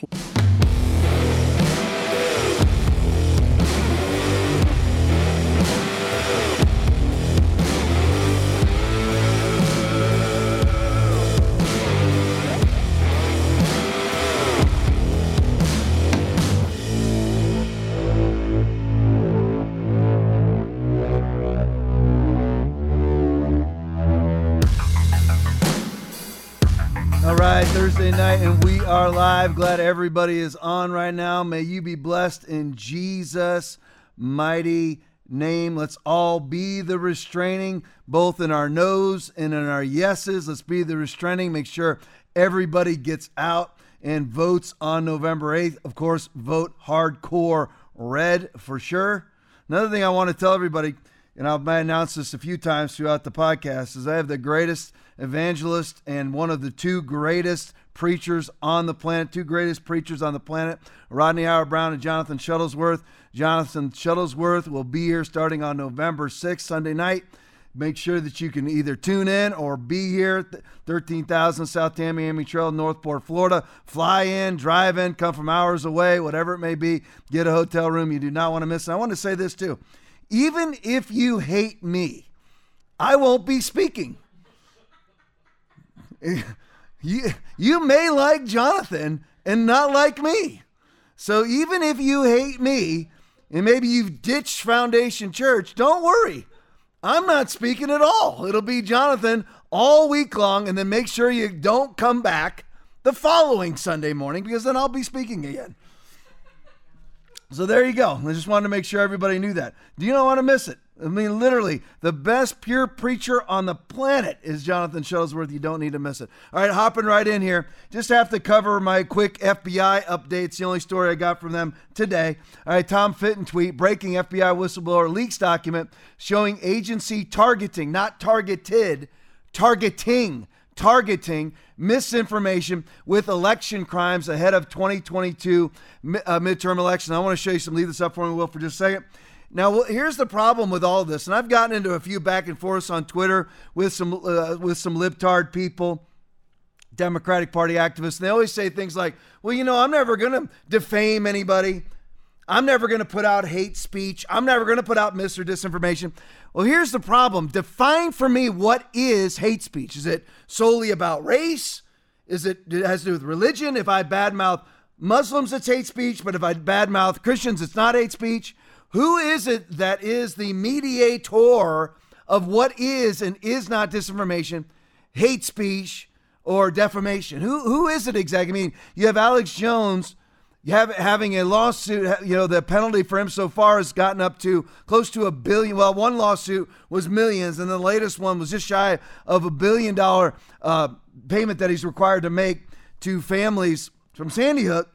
All are live. Glad everybody is on right now. May you be blessed in Jesus' mighty name. Let's all be the restraining, both in our no's and in our yeses. Let's be the restraining. Make sure everybody gets out and votes on November 8th. Of course, vote hardcore red for sure. Another thing I want to tell everybody, and I've announced this a few times throughout the podcast, is I have the greatest evangelist and one of the two greatest preachers on the planet, two greatest preachers on the planet, Rodney Howard-Browne and Jonathan Shuttlesworth. Jonathan Shuttlesworth will be here starting on November 6th, Sunday night. Make sure that you can either tune in or be here, 13,000 South Tamiami Trail, North Port, Florida. Fly in, drive in, come from hours away, whatever it may be. Get a hotel room. You do not want to miss it. I want to say this too. Even if you hate me, I won't be speaking. You, you may like Jonathan and not like me. So even if you hate me and maybe you've ditched Foundation Church, don't worry. I'm not speaking at all. It'll be Jonathan all week long, and then make sure you don't come back the following Sunday morning because then I'll be speaking again. So there you go. I just wanted to make sure everybody knew that. Do you not want to miss it? I mean, literally, the best pure preacher on the planet is Jonathan Shuttlesworth. You don't need to miss it. All right, hopping right in here. Just have to cover my quick FBI updates. The only story I got from them today. All right, Tom Fitton tweet breaking FBI whistleblower leaks document showing agency targeting, not targeted, targeting targeting misinformation with election crimes ahead of 2022 uh, midterm election. I want to show you some. Leave this up for me, Will, for just a second. Now, here's the problem with all this, and I've gotten into a few back and forths on Twitter with some uh, with some libtard people, Democratic Party activists, and they always say things like, "Well, you know, I'm never going to defame anybody." I'm never going to put out hate speech. I'm never going to put out mis or disinformation. Well, here's the problem. Define for me what is hate speech. Is it solely about race? Is it, it has to do with religion? If I badmouth Muslims, it's hate speech, but if I badmouth Christians, it's not hate speech. Who is it that is the mediator of what is and is not disinformation, hate speech, or defamation? Who who is it exactly? I mean, you have Alex Jones have having a lawsuit, you know, the penalty for him so far has gotten up to close to a billion. Well, one lawsuit was millions, and the latest one was just shy of a billion dollar uh, payment that he's required to make to families from Sandy Hook.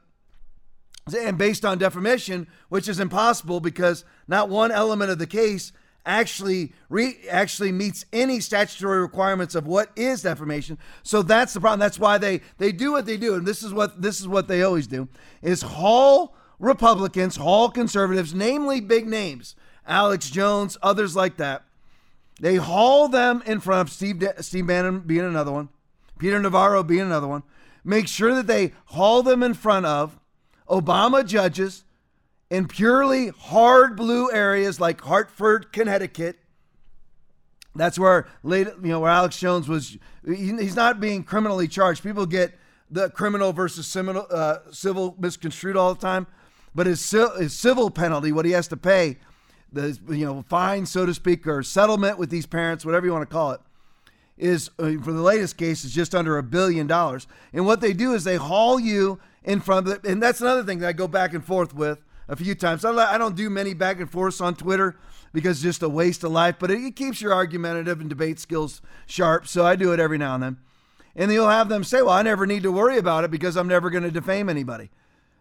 And based on defamation, which is impossible because not one element of the case actually re, actually meets any statutory requirements of what is defamation. So that's the problem. That's why they they do what they do, and this is what this is what they always do: is haul Republicans, haul conservatives, namely big names, Alex Jones, others like that. They haul them in front of Steve Steve Bannon being another one, Peter Navarro being another one. Make sure that they haul them in front of Obama judges in purely hard blue areas like Hartford, Connecticut. That's where late, you know, where Alex Jones was. He's not being criminally charged. People get the criminal versus civil, uh, civil misconstrued all the time, but his, his civil penalty, what he has to pay, the you know fine, so to speak, or settlement with these parents, whatever you want to call it, is uh, for the latest case is just under a billion dollars. And what they do is they haul you in front of it, and that's another thing that I go back and forth with a few times. I don't do many back and forths on Twitter because it's just a waste of life, but it keeps your argumentative and debate skills sharp. So I do it every now and then. And you'll have them say, Well, I never need to worry about it because I'm never going to defame anybody.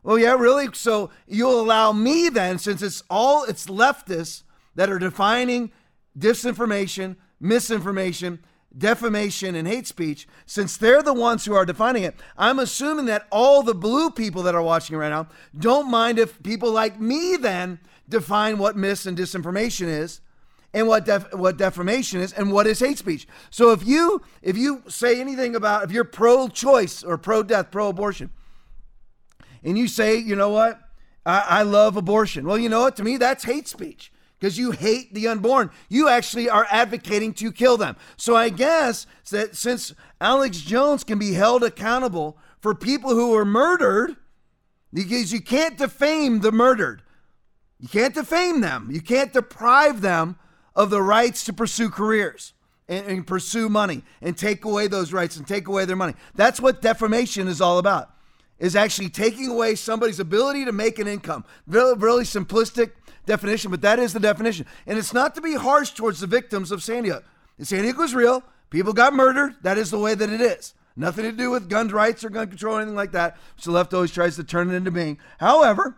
Well, yeah, really? So you'll allow me then, since it's all it's leftists that are defining disinformation, misinformation, defamation and hate speech, since they're the ones who are defining it, I'm assuming that all the blue people that are watching right now don't mind if people like me then define what mis and disinformation is and what def- what defamation is and what is hate speech. So if you if you say anything about if you're pro choice or pro death, pro abortion, and you say, you know what, I, I love abortion. Well, you know what? To me, that's hate speech because you hate the unborn. You actually are advocating to kill them. So I guess that since Alex Jones can be held accountable for people who were murdered, because you can't defame the murdered. You can't defame them. You can't deprive them of the rights to pursue careers and, pursue money and take away those rights and take away their money. That's what defamation is all about. Is actually taking away somebody's ability to make an income. Really, really simplistic definition, but that is the definition. And it's not to be harsh towards the victims of Sandy Hook. Sandy Hook was real. People got murdered. That is the way that it is. Nothing to do with gun rights or gun control or anything like that, which the left always tries to turn it into being. However,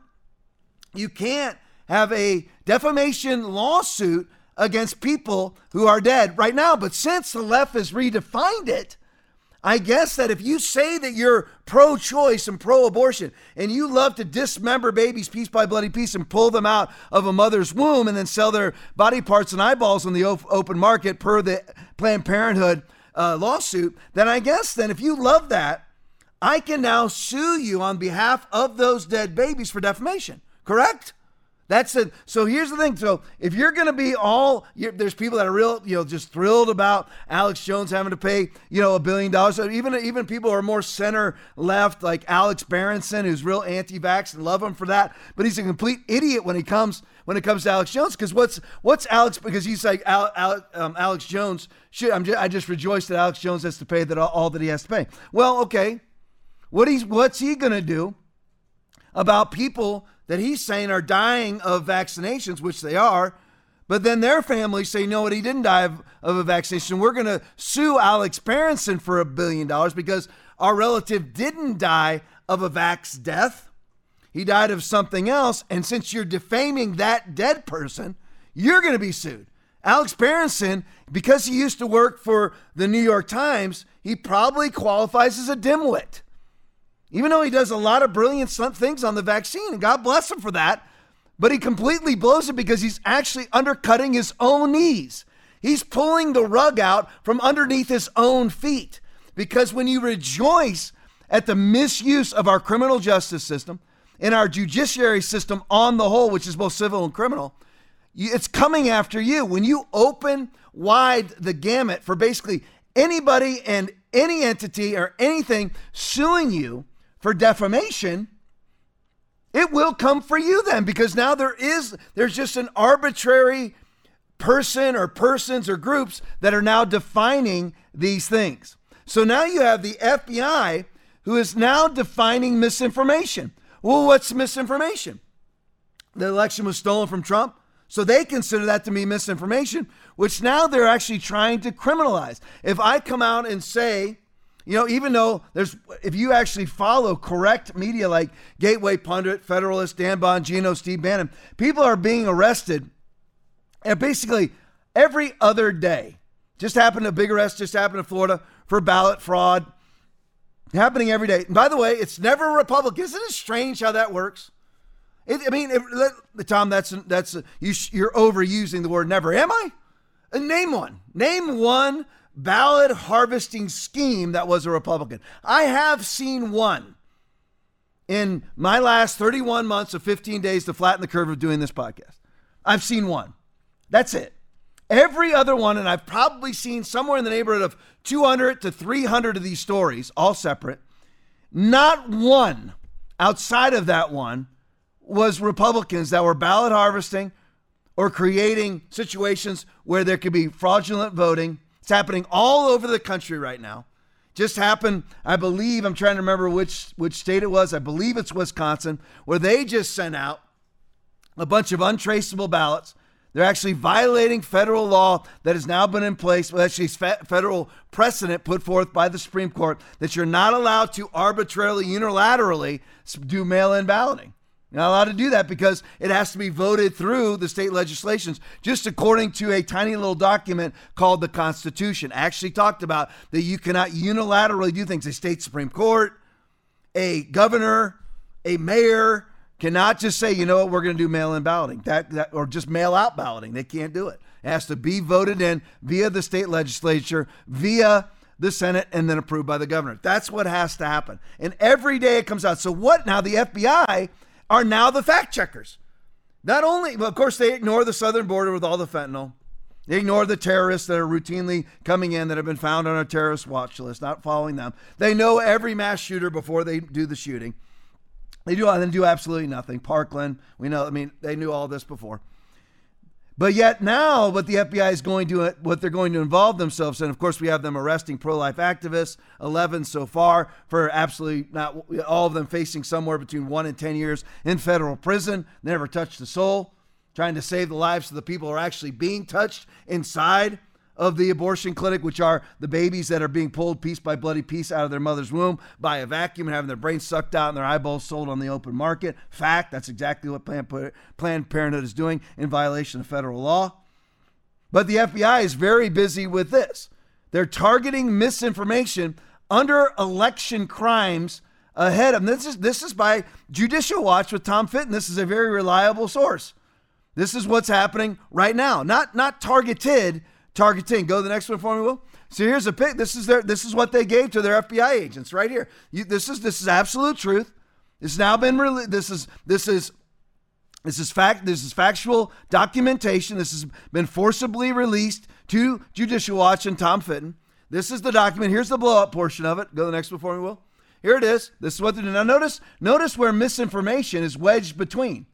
you can't have a defamation lawsuit against people who are dead right now. But since the left has redefined it, I guess that if you say that you're pro choice and pro abortion and you love to dismember babies piece by bloody piece and pull them out of a mother's womb and then sell their body parts and eyeballs on the open market per the Planned Parenthood uh, lawsuit, then I guess then if you love that, I can now sue you on behalf of those dead babies for defamation. Correct? That's it. So here's the thing. So if you're going to be all, there's people that are real, you know, just thrilled about Alex Jones having to pay, you know, a billion dollars. So even even people who are more center left, like Alex Berenson, who's real anti-vax and love him for that, but he's a complete idiot when he comes when it comes to Alex Jones. Because what's what's Alex? Because he's like Al, Al, um, Alex Jones. Should I'm just, I just rejoice that Alex Jones has to pay that all, all that he has to pay. Well, okay, what he's what's he going to do about people? That he's saying are dying of vaccinations, which they are, but then their families say, no, he didn't die of, of a vaccination. We're going to sue Alex Berenson for a billion dollars because our relative didn't die of a vax death. He died of something else. And since you're defaming that dead person, you're going to be sued. Alex Berenson, because he used to work for the New York Times, he probably qualifies as a dimwit even though he does a lot of brilliant things on the vaccine, and God bless him for that. But he completely blows it because he's actually undercutting his own knees. He's pulling the rug out from underneath his own feet. Because when you rejoice at the misuse of our criminal justice system and our judiciary system on the whole, which is both civil and criminal, it's coming after you. When you open wide the gamut for basically anybody and any entity or anything suing you for defamation, it will come for you then because now there is there's just an arbitrary person or persons or groups that are now defining these things. So now you have the FBI who is now defining misinformation. Well, what's misinformation? The election was stolen from Trump. So they consider that to be misinformation, which now they're actually trying to criminalize. If I come out and say you know, even though there's, if you actually follow correct media like Gateway Pundit, Federalist, Dan Bongino, Steve Bannon, people are being arrested and basically every other day. Just happened, a big arrest just happened in Florida for ballot fraud. Happening every day. And by the way, it's never Republican. Isn't it strange how that works? It, I mean, if, Tom, that's that's you, you're overusing the word never. Am I? Uh, name one. Name one ballot harvesting scheme that was a Republican. I have seen one in my last 31 months of 15 days to flatten the curve of doing this podcast. I've seen one. That's it. Every other one, and I've probably seen somewhere in the neighborhood of 200 to 300 of these stories, all separate. Not one outside of that one was Republicans that were ballot harvesting or creating situations where there could be fraudulent voting it's happening all over the country right now. Just happened, I believe, I'm trying to remember which which state it was. I believe it's Wisconsin, where they just sent out a bunch of untraceable ballots. They're actually violating federal law that has now been in place, well, actually federal precedent put forth by the Supreme Court that you're not allowed to arbitrarily, unilaterally do mail-in balloting. Not allowed to do that because it has to be voted through the state legislations, just according to a tiny little document called the Constitution. Actually, talked about that you cannot unilaterally do things. A state Supreme Court, a governor, a mayor cannot just say, you know what, we're going to do mail in balloting that, that, or just mail out balloting. They can't do it. It has to be voted in via the state legislature, via the Senate, and then approved by the governor. That's what has to happen. And every day it comes out. So what now? The FBI are now the fact checkers. Not only, well, of course, they ignore the southern border with all the fentanyl. They ignore the terrorists that are routinely coming in that have been found on a terrorist watch list, not following them. They know every mass shooter before they do the shooting. They do, uh, they do absolutely nothing. Parkland, we know, I mean, they knew all this before. But yet now, what the FBI is going to, what they're going to involve themselves in, of course, we have them arresting pro-life activists, 11 so far, for absolutely not all of them facing somewhere between one and 10 years in federal prison, never touched a soul, trying to save the lives of the people who are actually being touched inside of the abortion clinic, which are the babies that are being pulled piece by bloody piece out of their mother's womb by a vacuum and having their brains sucked out and their eyeballs sold on the open market. Fact, that's exactly what Planned Parenthood is doing in violation of federal law. But the FBI is very busy with this. They're targeting misinformation under election crimes ahead of this is this is by Judicial Watch with Tom Fitton. This is a very reliable source. This is what's happening right now. Not not targeted targeting. Go to the next one for me, Will. So here's a pic. This is their. This is what they gave to their FBI agents right here. You, this is this is absolute truth. It's now been released. This is this is this is fact. This is factual documentation. This has been forcibly released to Judicial Watch and Tom Fitton. This is the document. Here's the blow up portion of it. Go to the next one for me, Will. Here it is. This is what they do. Now notice notice where misinformation is wedged between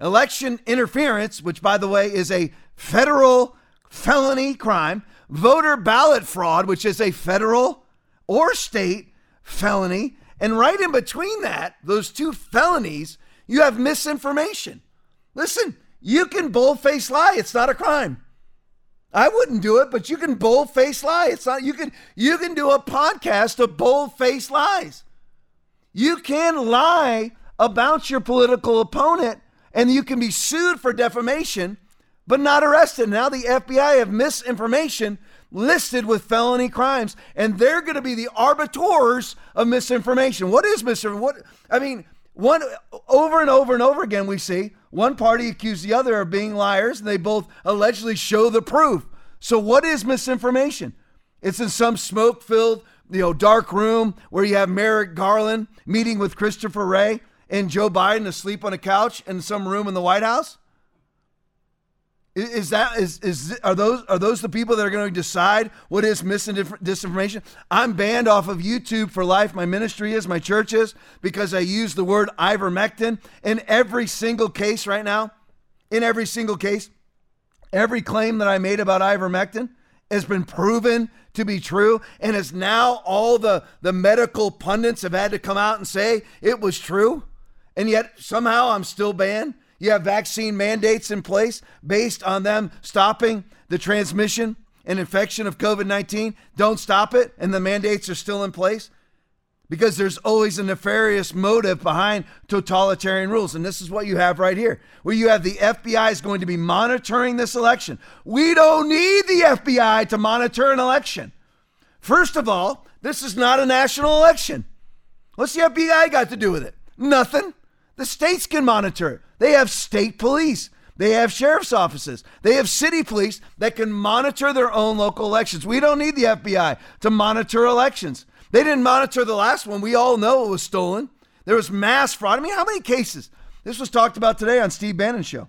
election interference, which by the way is a federal felony crime, voter ballot fraud, which is a federal or state felony. And right in between that, those two felonies, you have misinformation. Listen, you can bold-face lie. It's not a crime. I wouldn't do it, but you can bold-face lie. It's not you can you can do a podcast of bold-face lies. You can lie about your political opponent and you can be sued for defamation but not arrested. Now the FBI have misinformation listed with felony crimes, and they're going to be the arbiters of misinformation. What is misinformation? What I mean, one over and over and over again, we see one party accuse the other of being liars, and they both allegedly show the proof. So, what is misinformation? It's in some smoke-filled, you know, dark room where you have Merrick Garland meeting with Christopher Wray and Joe Biden asleep on a couch in some room in the White House. Is that is is are those are those the people that are going to decide what is misinformation? I'm banned off of YouTube for life. My ministry is, my church is, because I use the word ivermectin in every single case right now. In every single case, every claim that I made about ivermectin has been proven to be true, and is now all the the medical pundits have had to come out and say it was true, and yet somehow I'm still banned. You have vaccine mandates in place based on them stopping the transmission and infection of COVID 19. Don't stop it, and the mandates are still in place because there's always a nefarious motive behind totalitarian rules. And this is what you have right here, where you have the FBI is going to be monitoring this election. We don't need the FBI to monitor an election. First of all, this is not a national election. What's the FBI got to do with it? Nothing. The states can monitor it. They have state police. They have sheriff's offices. They have city police that can monitor their own local elections. We don't need the FBI to monitor elections. They didn't monitor the last one. We all know it was stolen. There was mass fraud. I mean, how many cases? This was talked about today on Steve Bannon's show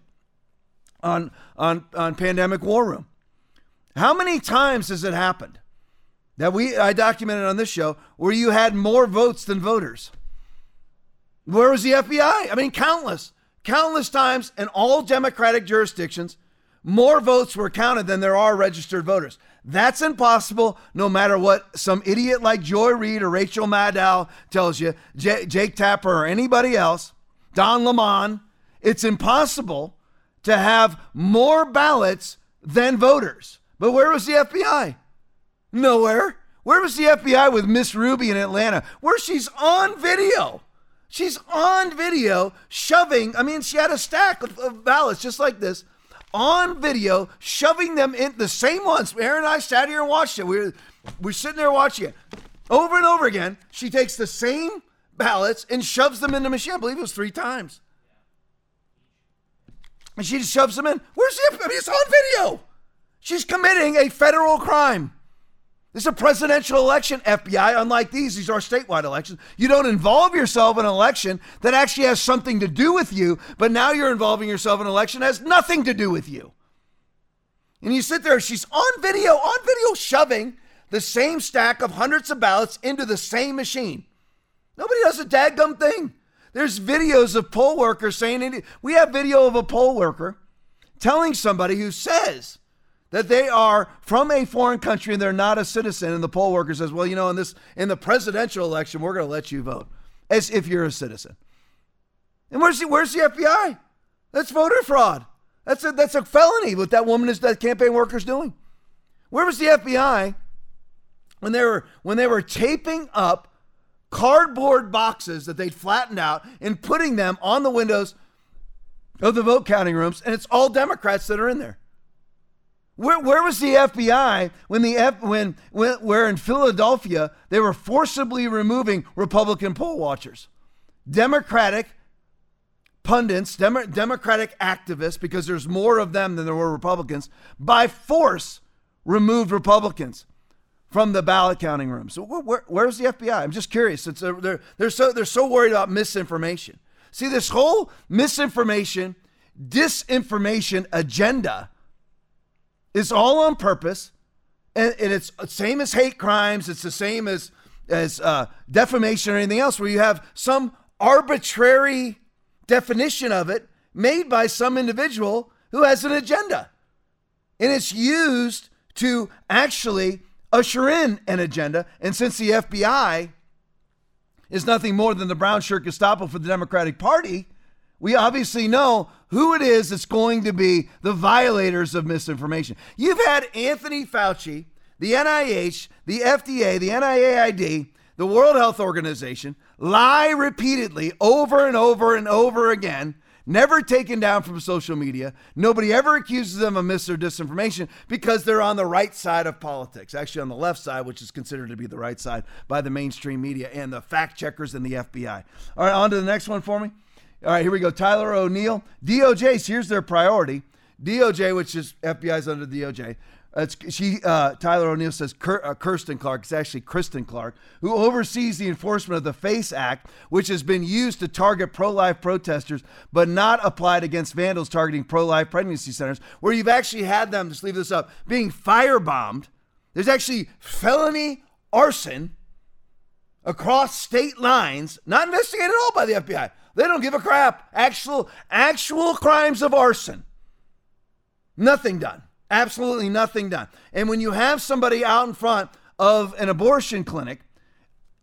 on, on, on Pandemic War Room. How many times has it happened that we I documented on this show where you had more votes than voters? Where was the FBI? I mean, countless countless times in all Democratic jurisdictions, more votes were counted than there are registered voters. That's impossible no matter what some idiot like Joy Reid or Rachel Maddow tells you, J- Jake Tapper or anybody else, Don Lemon. It's impossible to have more ballots than voters. But where was the FBI? Nowhere. Where was the FBI with Miss Ruby in Atlanta? Where she's on video She's on video shoving, I mean, she had a stack of, of ballots just like this on video, shoving them in the same ones. Aaron and I sat here and watched it. We are we're sitting there watching it over and over again. She takes the same ballots and shoves them in the machine. I believe it was three times. And she just shoves them in. Where's the? I mean, it's on video. She's committing a federal crime. This is a presidential election, FBI. Unlike these, these are statewide elections. You don't involve yourself in an election that actually has something to do with you, but now you're involving yourself in an election that has nothing to do with you. And you sit there, she's on video, on video, shoving the same stack of hundreds of ballots into the same machine. Nobody does a daggum thing. There's videos of poll workers saying, we have video of a poll worker telling somebody who says that they are from a foreign country and they're not a citizen. And the poll worker says, well, you know, in this, in the presidential election, we're going to let you vote as if you're a citizen. And where's the, where's the FBI? That's voter fraud. That's a, that's a felony what that woman is, that campaign worker's doing. Where was the FBI when they were, when they were taping up cardboard boxes that they'd flattened out and putting them on the windows of the vote counting rooms, and it's all Democrats that are in there. Where, where was the FBI when the F, when, when where in Philadelphia they were forcibly removing Republican poll watchers, Democratic pundits, Demo, Democratic activists, because there's more of them than there were Republicans, by force removed Republicans from the ballot counting room. So where, where's the FBI? I'm just curious. It's a, they're, they're, so, they're so worried about misinformation. See, this whole misinformation, disinformation agenda is all on purpose. And, and it's the same as hate crimes. It's the same as, as uh, defamation or anything else, where you have some arbitrary definition of it made by some individual who has an agenda. And it's used to actually usher in an agenda. And since the FBI is nothing more than the brown shirt Gestapo for the Democratic Party, we obviously know who it is that's going to be the violators of misinformation. You've had Anthony Fauci, the NIH, the FDA, the NIAID, the World Health Organization lie repeatedly over and over and over again never taken down from social media. Nobody ever accuses them of mis or disinformation because they're on the right side of politics, actually on the left side, which is considered to be the right side by the mainstream media and the fact checkers and the FBI. All right, on to the next one for me. All right, here we go. Tyler O'Neill. DOJ, here's their priority. DOJ, which is FBI's under DOJ, she uh, Tyler O'Neill says uh, Kirsten Clarke. It's actually Kristen Clarke, who oversees the enforcement of the FACE Act, which has been used to target pro-life protesters, but not applied against vandals targeting pro-life pregnancy centers, where you've actually had them. Just leave this up, being firebombed. There's actually felony arson across state lines, not investigated at all by the FBI. They don't give a crap. Actual actual crimes of arson. Nothing done. Absolutely nothing done. And when you have somebody out in front of an abortion clinic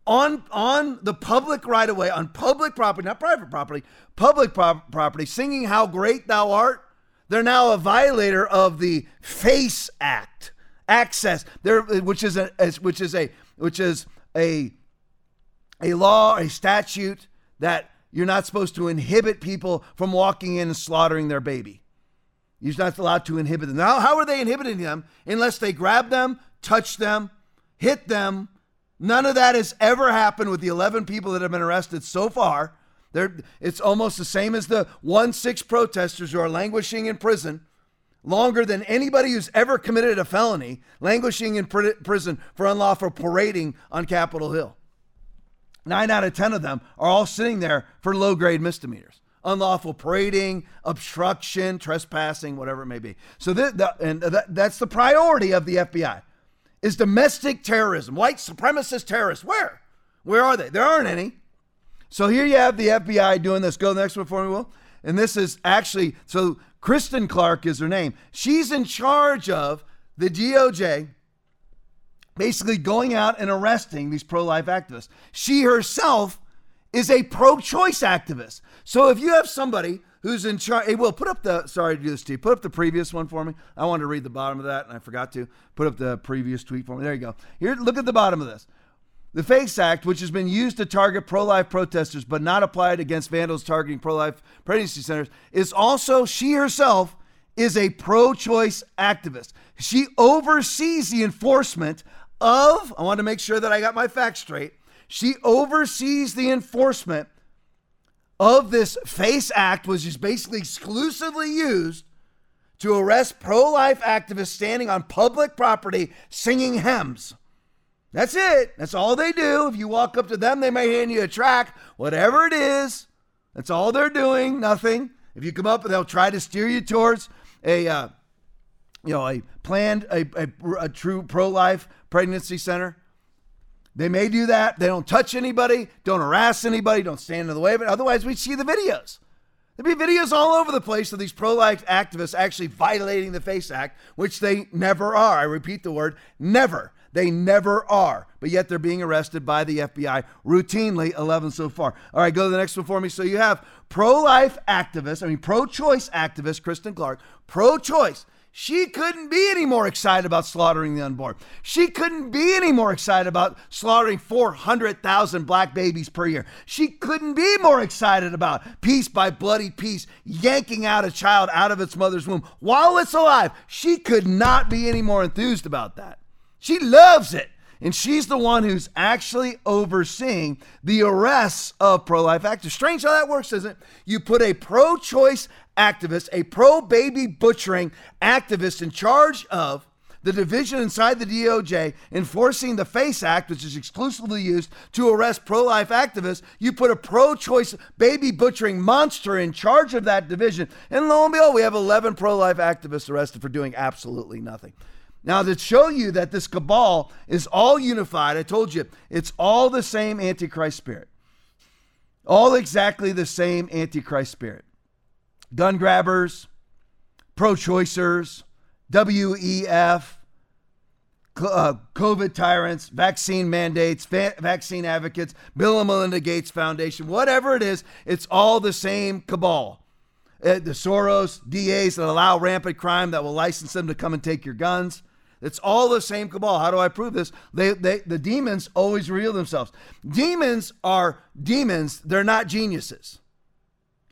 on on the public right away, on public property, not private property, public pro- property, singing how great thou art, they're now a violator of the FACE Act. Access, there, which is a which is a which is a a law, a statute that you're not supposed to inhibit people from walking in and slaughtering their baby. You're not allowed to inhibit them. Now, how are they inhibiting them unless they grab them, touch them, hit them? None of that has ever happened with the 11 people that have been arrested so far. They're, it's almost the same as the 1 6 protesters who are languishing in prison longer than anybody who's ever committed a felony, languishing in pr- prison for unlawful parading on Capitol Hill. Nine out of 10 of them are all sitting there for low grade misdemeanors unlawful parading, obstruction, trespassing, whatever it may be. So that, and that, that's the priority of the FBI is domestic terrorism, white supremacist terrorists. Where? Where are they? There aren't any. So here you have the FBI doing this. Go the next one for me, Will. And this is actually so Kristen Clarke is her name. She's in charge of the DOJ basically going out and arresting these pro-life activists. She herself is a pro-choice activist. So if you have somebody who's in charge, hey, Will, put up the, sorry to do this to you, put up the previous one for me. I wanted to read the bottom of that and I forgot to. Put up the previous tweet for me. There you go. Here, look at the bottom of this. The FACE Act, which has been used to target pro life protesters but not applied against vandals targeting pro life pregnancy centers, is also, she herself is a pro choice activist. She oversees the enforcement of, I want to make sure that I got my facts straight. She oversees the enforcement of this FACE Act, which is basically exclusively used to arrest pro life activists standing on public property singing hymns. That's it. That's all they do. If you walk up to them, they may hand you a track, whatever it is. That's all they're doing. Nothing. If you come up, they'll try to steer you towards a, uh, you know, a planned, a, a, a true pro-life pregnancy center. They may do that. They don't touch anybody, don't harass anybody, don't stand in the way of it. Otherwise, we'd see the videos. There'd be videos all over the place of these pro life activists actually violating the FACE Act, which they never are. I repeat the word never. They never are. But yet they're being arrested by the FBI routinely, 11 so far. All right, go to the next one for me. So you have pro life activist, I mean, pro choice activist, Kristen Clarke, pro choice. She couldn't be any more excited about slaughtering the unborn. She couldn't be any more excited about slaughtering 400,000 black babies per year. She couldn't be more excited about piece by bloody piece, yanking out a child out of its mother's womb while it's alive. She could not be any more enthused about that. She loves it. And she's the one who's actually overseeing the arrests of pro life activists. Strange how that works, isn't it? You put a pro choice activist, a pro baby butchering activist in charge of the division inside the DOJ enforcing the FACE Act, which is exclusively used to arrest pro life activists. You put a pro choice baby butchering monster in charge of that division. And lo and behold, we have 11 pro life activists arrested for doing absolutely nothing. Now, to show you that this cabal is all unified, I told you it's all the same Antichrist spirit. All exactly the same Antichrist spirit gun grabbers, pro choicers, WEF, uh, COVID tyrants, vaccine mandates, va- vaccine advocates, Bill and Melinda Gates Foundation, whatever it is, it's all the same cabal. Uh, the Soros, DAs that allow rampant crime that will license them to come and take your guns. It's all the same cabal. How do I prove this? They, they, the demons always reveal themselves. Demons are demons, they're not geniuses.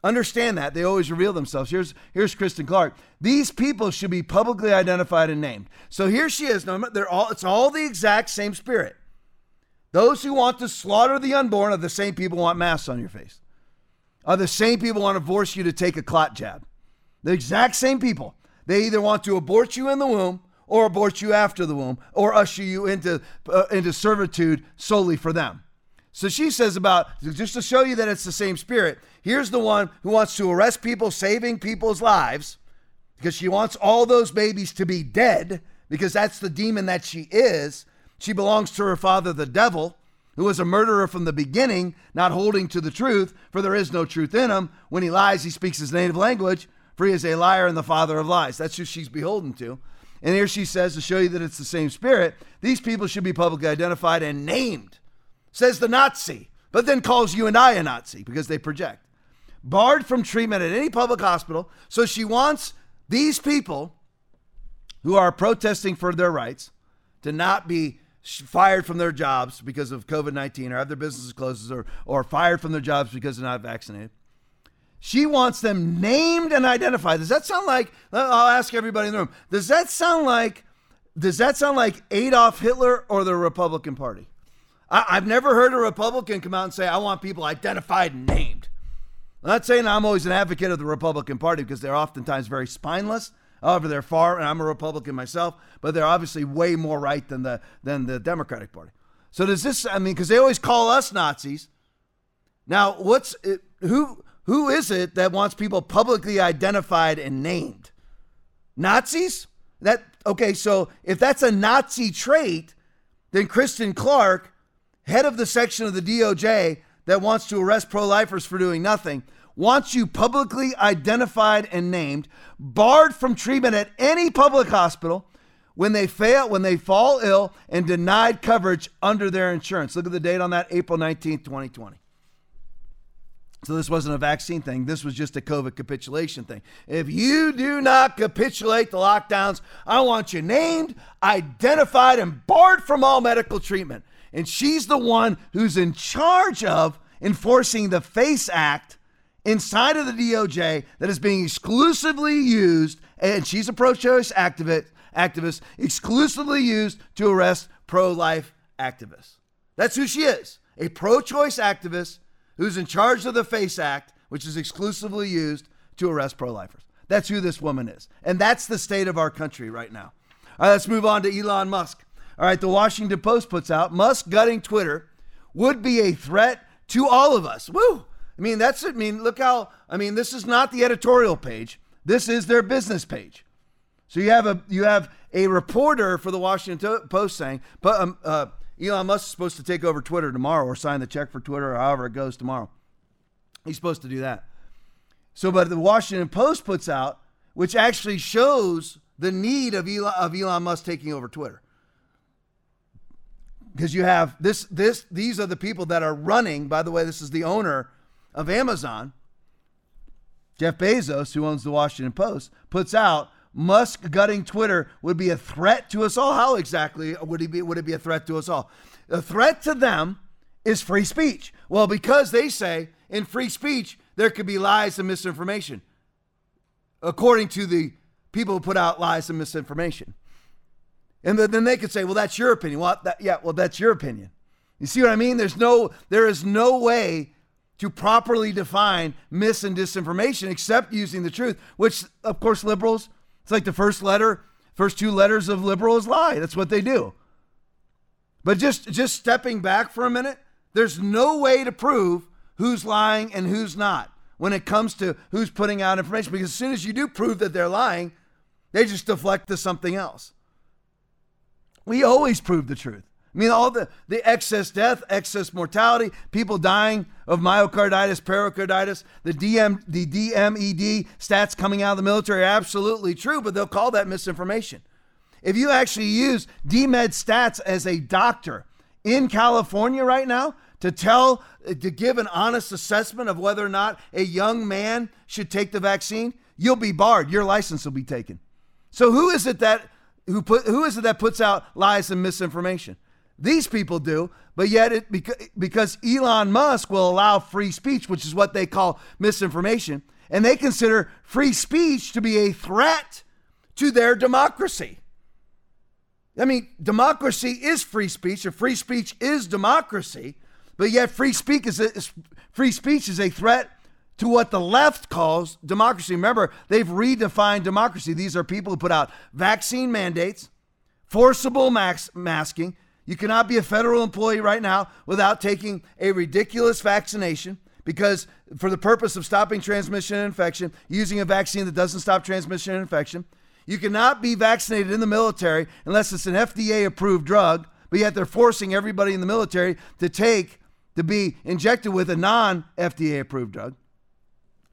Understand that. They always reveal themselves. Here's, here's Kristen Clarke. These people should be publicly identified and named. So here she is. No, they're all, it's all the exact same spirit. Those who want to slaughter the unborn are the same people who want masks on your face. Are the same people who want to force you to take a clot jab. The exact same people. They either want to abort you in the womb or abort you after the womb or usher you into, uh, into servitude solely for them. So she says about, just to show you that it's the same spirit, here's the one who wants to arrest people, saving people's lives, because she wants all those babies to be dead, because that's the demon that she is. She belongs to her father, the devil, who was a murderer from the beginning, not holding to the truth, for there is no truth in him. When he lies, he speaks his native language, for he is a liar and the father of lies. That's who she's beholden to. And here she says, to show you that it's the same spirit, these people should be publicly identified and named says the Nazi, but then calls you and I a Nazi because they project. Barred from treatment at any public hospital. So she wants these people who are protesting for their rights to not be fired from their jobs because of COVID 19 or have their businesses closed or, or fired from their jobs because they're not vaccinated. She wants them named and identified. Does that sound like, uh, I'll ask everybody in the room, does that sound like, does that sound like Adolf Hitler or the Republican Party? I, have never heard a Republican come out and say, I want people identified and named. I'm not saying I'm always an advocate of the Republican Party because they're oftentimes very spineless. However, they're far, and I'm a Republican myself, but they're obviously way more right than the than the Democratic Party. So does this? I mean, because they always call us Nazis. Now, what's who who is it that wants people publicly identified and named? Nazis? That okay? So if that's a Nazi trait, then Kristen Clarke head of the section of the DOJ that wants to arrest pro lifers for doing nothing, wants you publicly identified and named, barred from treatment at any public hospital when they fail, when they fall ill, and denied coverage under their insurance. Look at the date on that, April 19th, 2020. So this wasn't a vaccine thing. This was just a COVID capitulation thing. If you do not capitulate the lockdowns, I want you named, identified, and barred from all medical treatment and she's the one who's in charge of enforcing the FACE Act inside of the DOJ that is being exclusively used, and she's a pro choice activist, activist, exclusively used to arrest pro life activists. That's who she is a pro choice activist who's in charge of the FACE Act, which is exclusively used to arrest pro lifers. That's who this woman is. And that's the state of our country right now. All right, let's move on to Elon Musk. All right, the Washington Post puts out Musk gutting Twitter would be a threat to all of us. Woo! I mean, that's it. I mean, look how I mean, this is not the editorial page. This is their business page. So you have a you have a reporter for the Washington Post saying, but um, uh, Elon Musk is supposed to take over Twitter tomorrow or sign the check for Twitter or however it goes tomorrow. He's supposed to do that. So, but the Washington Post puts out, which actually shows the need of Elon, of Elon Musk taking over Twitter. Because you have this, this, these are the people that are running. By the way, this is the owner of Amazon. Jeff Bezos, who owns the Washington Post, puts out Musk gutting Twitter would be a threat to us all. How exactly would he be? Would it be a threat to us all? A threat to them is free speech. Well, because they say in free speech there could be lies and misinformation, according to the people who put out lies and misinformation. And then they could say, "Well, that's your opinion." Well, that, yeah, well, that's your opinion. You see what I mean? There's no, there is no way to properly define mis and disinformation except using the truth, which, of course, liberals, it's like the first letter, first two letters of liberal is lie. That's what they do. But just, just stepping back for a minute, there's no way to prove who's lying and who's not when it comes to who's putting out information. Because as soon as you do prove that they're lying, they just deflect to something else. We always prove the truth. I mean, all the, the excess death, excess mortality, people dying of myocarditis, pericarditis, the DM, the DMED stats coming out of the military are absolutely true, but they'll call that misinformation. If you actually use DMED stats as a doctor in California right now to tell, to give an honest assessment of whether or not a young man should take the vaccine, you'll be barred. Your license will be taken. So who is it that who put who is it that puts out lies and misinformation? These people do, but yet it because Elon Musk will allow free speech, which is what they call misinformation, and they consider free speech to be a threat to their democracy. I mean, democracy is free speech, and free speech is democracy, but yet free speech is a, free speech is a threat to what the left calls democracy. Remember, they've redefined democracy. These are people who put out vaccine mandates, forcible max- masking, you cannot be a federal employee right now without taking a ridiculous vaccination because, for the purpose of stopping transmission and infection, using a vaccine that doesn't stop transmission and infection. You cannot be vaccinated in the military unless it's an FDA approved drug, but yet they're forcing everybody in the military to take, to be injected with a non FDA approved drug.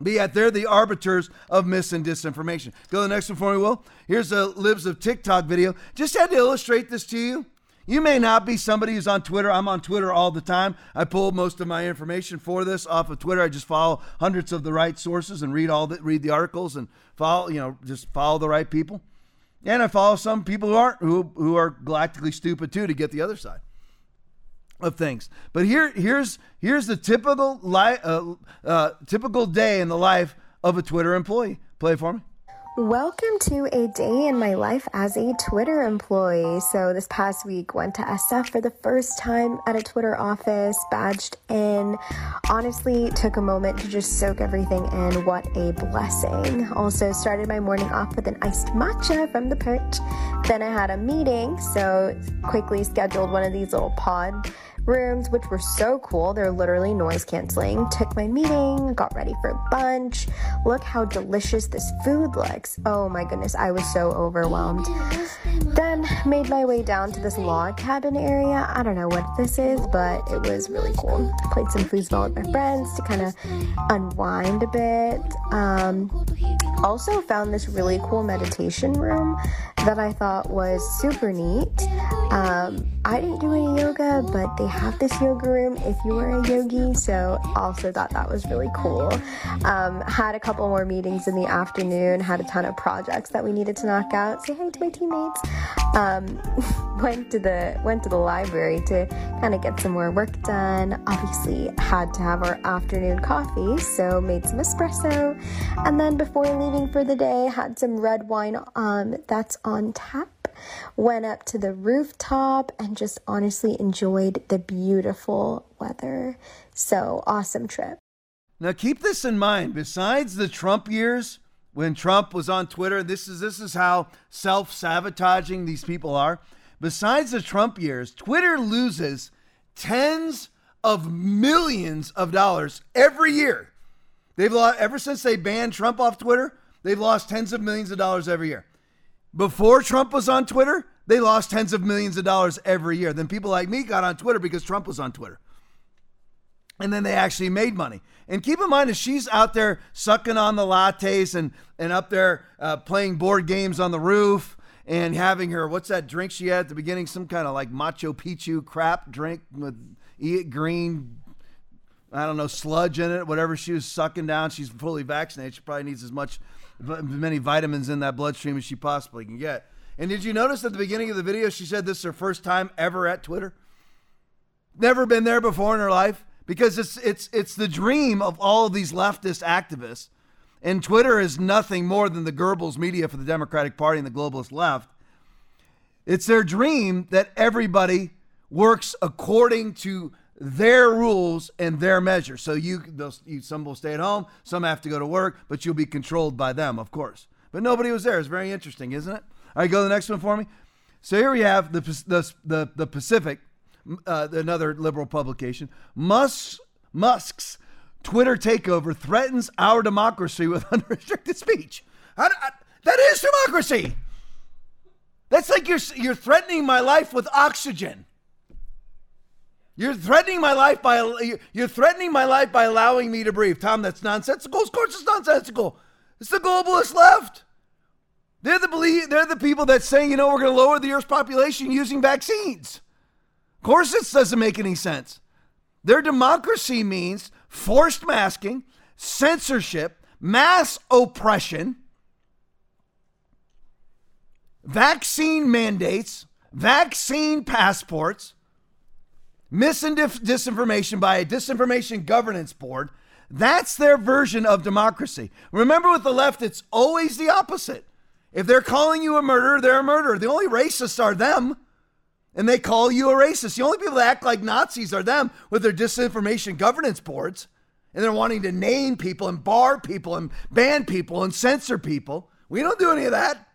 But yet they're the arbiters of mis and disinformation. Go to the next one for me, Will. Here's a Libs of TikTok video. Just had to illustrate this to you. You may not be somebody who's on Twitter. I'm on Twitter all the time. I pull most of my information for this off of Twitter. I just follow hundreds of the right sources and read all the read the articles and follow, you know, just follow the right people. And I follow some people who aren't who who are galactically stupid too to get the other side of things. But here here's here's the typical li- uh, uh, typical day in the life of a Twitter employee. Play for me. Welcome to a day in my life as a Twitter employee. So this past week went to SF for the first time at a Twitter office, badged in. Honestly, took a moment to just soak everything in. What a blessing. Also started my morning off with an iced matcha from the perch. Then I had a meeting, so quickly scheduled one of these little pod rooms, which were so cool. They're literally noise canceling. Took my meeting, got ready for lunch. Look how delicious this food looks. Oh my goodness, I was so overwhelmed. Then made my way down to this log cabin area. I don't know what this is, but it was really cool. Played some foosball with my friends to kind of unwind a bit. Um, also found this really cool meditation room that I thought was super neat. Um, I didn't do any yoga, but they have this yoga room if you are a yogi, so also thought that was really cool. Um, had a couple more meetings in the afternoon, had a ton of projects that we needed to knock out. Say hey to my teammates. Um, went to the went to the library to kind of get some more work done. Obviously, had to have our afternoon coffee, so made some espresso, and then before leaving for the day, had some red wine um, that's on tap went up to the rooftop and just honestly enjoyed the beautiful weather. So awesome trip. Now keep this in mind. Besides the Trump years, when Trump was on Twitter, this is this is how self-sabotaging these people are. besides the Trump years, Twitter loses tens of millions of dollars every year. They've lost ever since they banned Trump off Twitter. They've lost tens of millions of dollars every year. Before Trump was on Twitter, they lost tens of millions of dollars every year. Then people like me got on Twitter because Trump was on Twitter. And then they actually made money. And keep in mind, if she's out there sucking on the lattes and, and up there uh, playing board games on the roof and having her, what's that drink she had at the beginning? Some kind of like Machu Picchu crap drink with eat green, I don't know, sludge in it, whatever she was sucking down. She's fully vaccinated. She probably needs as much, many vitamins in that bloodstream as she possibly can get. And did you notice at the beginning of the video, she said this is her first time ever at Twitter? Never been there before in her life because it's it's it's the dream of all of these leftist activists. And Twitter is nothing more than the Goebbels media for the Democratic Party and the globalist left. It's their dream that everybody works according to their rules and their measures. So you, you, some will stay at home, some have to go to work, but you'll be controlled by them, of course. But nobody was there. It's very interesting, isn't it? All right, go to the next one for me. So here we have the the the, the Pacific, uh, another liberal publication. Musk Musk's Twitter takeover threatens our democracy with unrestricted speech. I, I, that is democracy. That's like you're you're threatening my life with oxygen. You're threatening my life by you're threatening my life by allowing me to breathe. Tom, that's nonsensical. Of course, it's nonsensical. It's the globalist left. They're the believe they're the people that say, you know, we're going to lower the Earth's population using vaccines. Of course, this doesn't make any sense. Their democracy means forced masking, censorship, mass oppression, vaccine mandates, vaccine passports, mis and disinformation by a disinformation governance board. That's their version of democracy. Remember, with the left, it's always the opposite. If they're calling you a murderer, they're a murderer. The only racists are them. And they call you a racist. The only people that act like Nazis are them with their disinformation governance boards. And they're wanting to name people and bar people and ban people and censor people. We don't do any of that.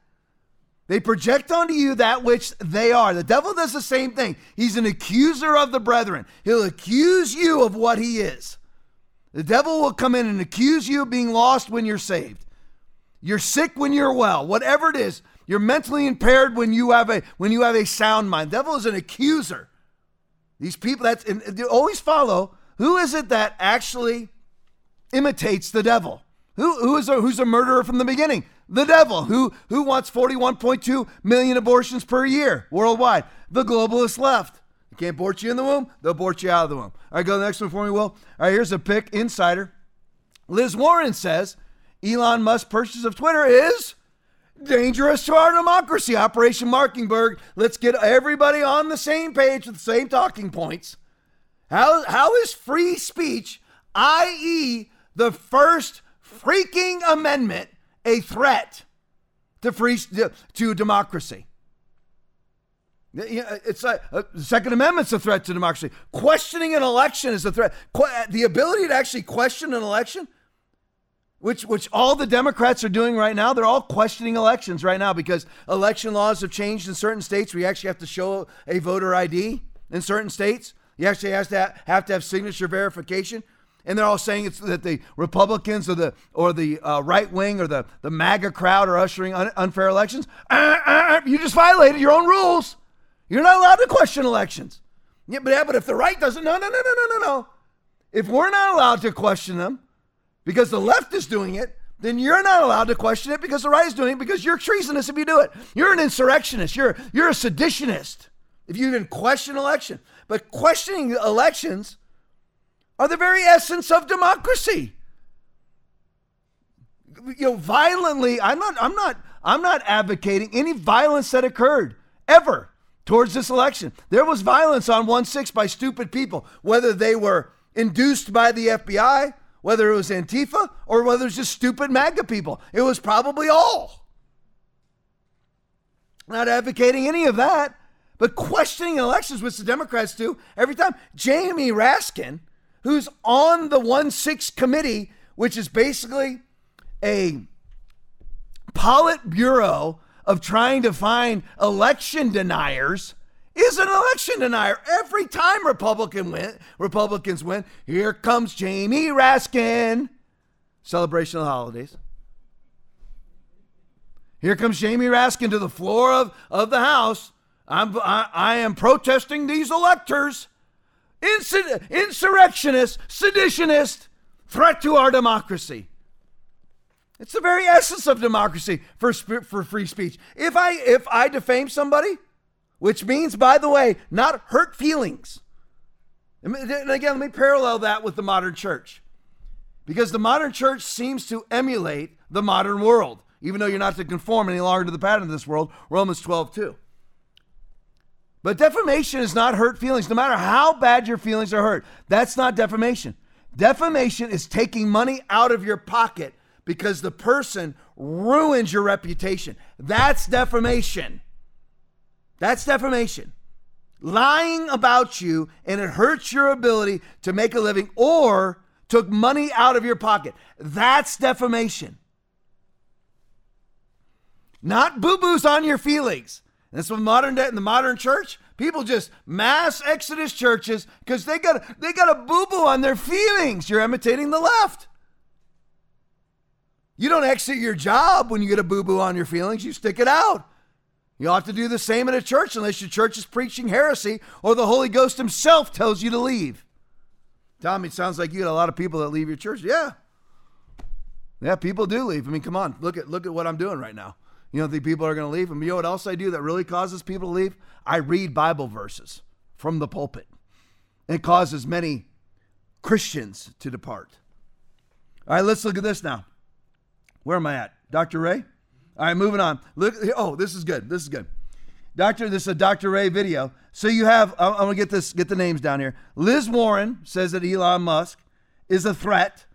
They project onto you that which they are. The devil does the same thing. He's an accuser of the brethren. He'll accuse you of what he is. The devil will come in and accuse you of being lost when you're saved. You're sick when you're well. Whatever it is, you're mentally impaired when you have a when you have a sound mind. devil is an accuser. These people that's and always follow who is it that actually imitates the devil? Who, who is a, who's a murderer from the beginning? The devil. Who who wants 41.2 million abortions per year worldwide? The globalist left. You can't abort you in the womb, they'll abort you out of the womb. All right, go to the next one for me, Will. All right, here's a pick insider. Liz Warren says Elon Musk's purchase of Twitter is dangerous to our democracy. Operation Mockingbird. Let's get everybody on the same page with the same talking points. How, how is free speech, i.e., the first freaking amendment, a threat to free to democracy? It's like uh, the Second Amendment's a threat to democracy. Questioning an election is a threat. the ability to actually question an election which which all the Democrats are doing right now. They're all questioning elections right now because election laws have changed in certain states. We actually have to show a voter ID in certain states. You actually have to have, have to have signature verification. And they're all saying it's that the Republicans or the or the uh, right wing or the, the MAGA crowd are ushering un- unfair elections. Uh, uh, uh, you just violated your own rules. You're not allowed to question elections. Yeah, but, yeah, but if the right doesn't, no, no, no, no, no, no, no. If we're not allowed to question them, because the left is doing it, then you're not allowed to question it because the right is doing it because you're treasonous if you do it. You're an insurrectionist. You're you're a seditionist if you even question election. But questioning elections are the very essence of democracy. You know, violently, I'm not I'm not I'm not advocating any violence that occurred ever towards this election. There was violence on 1-6 by stupid people, whether they were induced by the FBI whether it was Antifa or whether it was just stupid MAGA people. It was probably all. Not advocating any of that, but questioning elections, which the Democrats do every time. Jamie Raskin, who's on the 1 6 committee, which is basically a Politburo of trying to find election deniers is an election denier. Every time Republican Republicans win, here comes Jamie Raskin. Celebration of the holidays. Here comes Jamie Raskin to the floor of, of the House. I'm, I, I am protesting these electors. Insur- insurrectionist, seditionist, threat to our democracy. It's the very essence of democracy for, for free speech. If I if I defame somebody, which means, by the way, not hurt feelings. And again, let me parallel that with the modern church. Because the modern church seems to emulate the modern world, even though you're not to conform any longer to the pattern of this world, Romans 12, 2. But defamation is not hurt feelings, no matter how bad your feelings are hurt. That's not defamation. Defamation is taking money out of your pocket because the person ruins your reputation. That's defamation. That's defamation. Lying about you and it hurts your ability to make a living or took money out of your pocket. That's defamation. Not boo boos on your feelings. That's what modern day in the modern church, people just mass exodus churches because they got they got a boo boo on their feelings. You're imitating the left. You don't exit your job when you get a boo boo on your feelings. You stick it out. You'll have to do the same in a church unless your church is preaching heresy or the Holy Ghost Himself tells you to leave. Tommy, it sounds like you got a lot of people that leave your church. Yeah. Yeah, people do leave. I mean, come on, look at look at what I'm doing right now. You don't think people are going to leave? And you know what else I do that really causes people to leave? I read Bible verses from the pulpit. It causes many Christians to depart. All right, let's look at this now. Where am I at? Dr. Ray? All right, moving on. Look, oh, this is good. This is good. Doctor, this is a Dr. Ray video. So you have, I'm gonna get this, get the names down here. Liz Warren says that Elon Musk is a threat.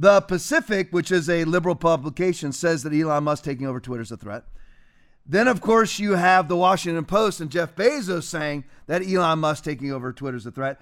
The Pacific, which is a liberal publication, says that Elon Musk taking over Twitter is a threat. Then, of course, you have the Washington Post and Jeff Bezos saying that Elon Musk taking over Twitter is a threat.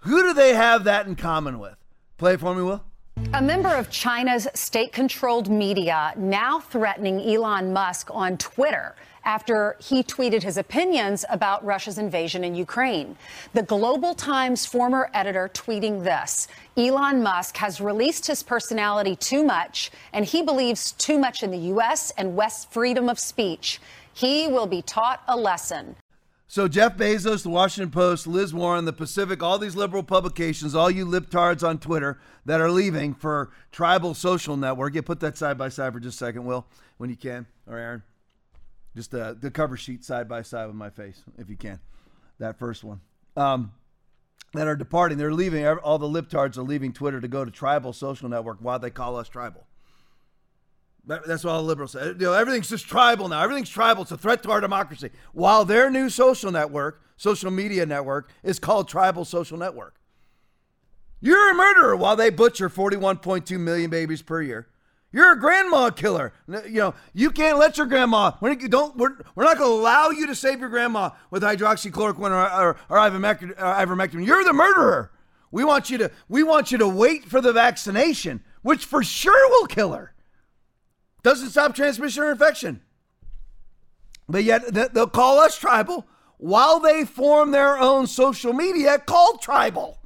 Who do they have that in common with? Play for me, Will. A member of China's state controlled media now threatening Elon Musk on Twitter after he tweeted his opinions about Russia's invasion in Ukraine. The Global Times former editor tweeting this Elon Musk has released his personality too much, and he believes too much in the U.S. and West's freedom of speech. He will be taught a lesson. So Jeff Bezos, the Washington Post, Liz Warren, the Pacific, all these liberal publications, all you libtards on Twitter that are leaving for Tribel Social Network. You put that side by side for just a second, Will, when you can, or Aaron. Just uh, the cover sheet side by side with my face, if you can. That first one. Um, that are departing. They're leaving. All the libtards are leaving Twitter to go to Tribel Social Network. Why they call us tribal? That's what all the liberals say. You know, everything's just tribal now. Everything's tribal. It's a threat to our democracy. While their new social network, social media network, is called Tribel Social Network. You're a murderer while they butcher 41.2 million babies per year. You're a grandma killer. You know, you can't let your grandma. We're, don't, we're, we're not going to allow you to save your grandma with hydroxychloroquine or, or, or ivermectin, ivermectin. You're the murderer. We want you to. We want you to wait for the vaccination, which for sure will kill her. Doesn't stop transmission or infection. But yet they'll call us tribal while they form their own social media called tribal.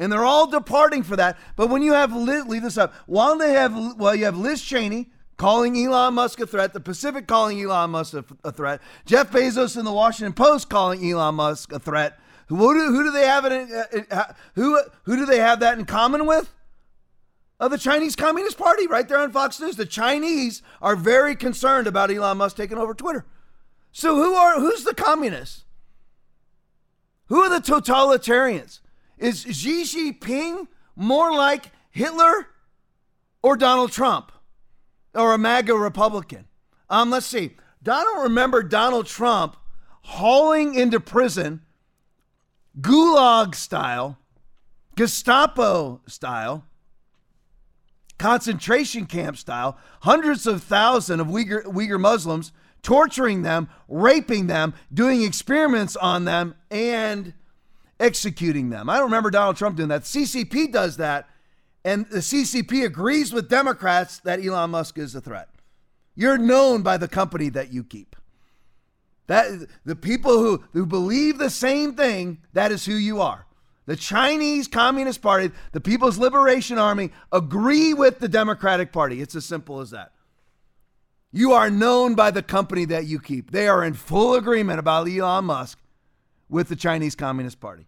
And they're all departing for that. But when you have, Liz, leave this up, while they have, well, you have Liz Cheney calling Elon Musk a threat, the Pacific calling Elon Musk a, a threat, Jeff Bezos in the Washington Post calling Elon Musk a threat. Who do, who do they have it? In, uh, uh, who who do they have that in common with? of the Chinese Communist Party right there on Fox News. The Chinese are very concerned about Elon Musk taking over Twitter. So who are who's the communists? Who are the totalitarians? Is Xi Jinping more like Hitler or Donald Trump or a MAGA Republican? Um, let's see. Donald remember Donald Trump hauling into prison, Gulag style, Gestapo style, concentration camp style, hundreds of thousands of Uyghur, Uyghur Muslims, torturing them, raping them, doing experiments on them, and executing them. I don't remember Donald Trump doing that. CCP does that, and the CCP agrees with Democrats that Elon Musk is a threat. You're known by the company that you keep. That the people who, who believe the same thing, that is who you are. The Chinese Communist Party, the People's Liberation Army agree with the Democratic Party. It's as simple as that. You are known by the company that you keep. They are in full agreement about Elon Musk with the Chinese Communist Party.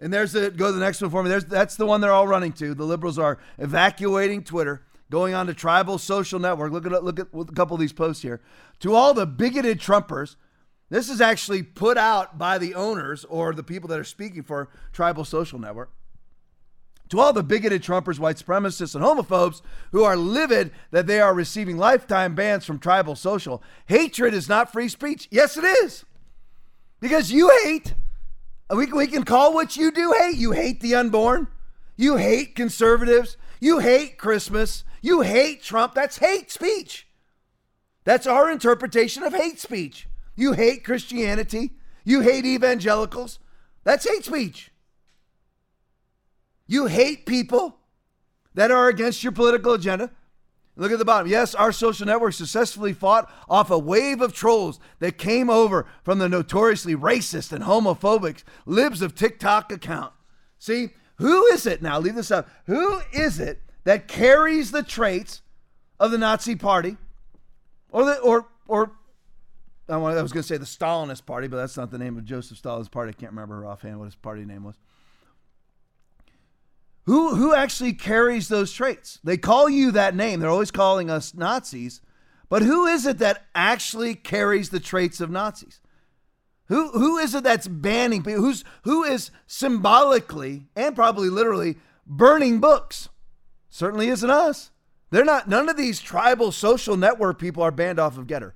And there's the go to the next one for me. There's that's the one they're all running to. The liberals are evacuating Twitter, going on to Tribel social network. Look at look at a couple of these posts here. To all the bigoted Trumpers, this is actually put out by the owners or the people that are speaking for Tribel social network. To all the bigoted Trumpers, white supremacists, and homophobes who are livid that they are receiving lifetime bans from Tribel social, hatred is not free speech. Yes, it is. Because you hate we, we can call what you do hate. You hate the unborn. You hate conservatives. You hate Christmas. You hate Trump. That's hate speech. That's our interpretation of hate speech. You hate Christianity. You hate evangelicals. That's hate speech. You hate people that are against your political agenda. Look at the bottom. Yes, our social network successfully fought off a wave of trolls that came over from the notoriously racist and homophobic libs of TikTok account. See, who is it now? Leave this up. Who is it that carries the traits of the Nazi party or the or or I was going to say the Stalinist party, but that's not the name of Joseph Stalin's party. I can't remember offhand what his party name was. Who, who actually carries those traits? They call you that name. They're always calling us Nazis. But who is it that actually carries the traits of Nazis? Who, who is it that's banning people? Who's, who is symbolically and probably literally burning books? Certainly isn't us. They're not, none of these Tribel social network people are banned off of Gettr.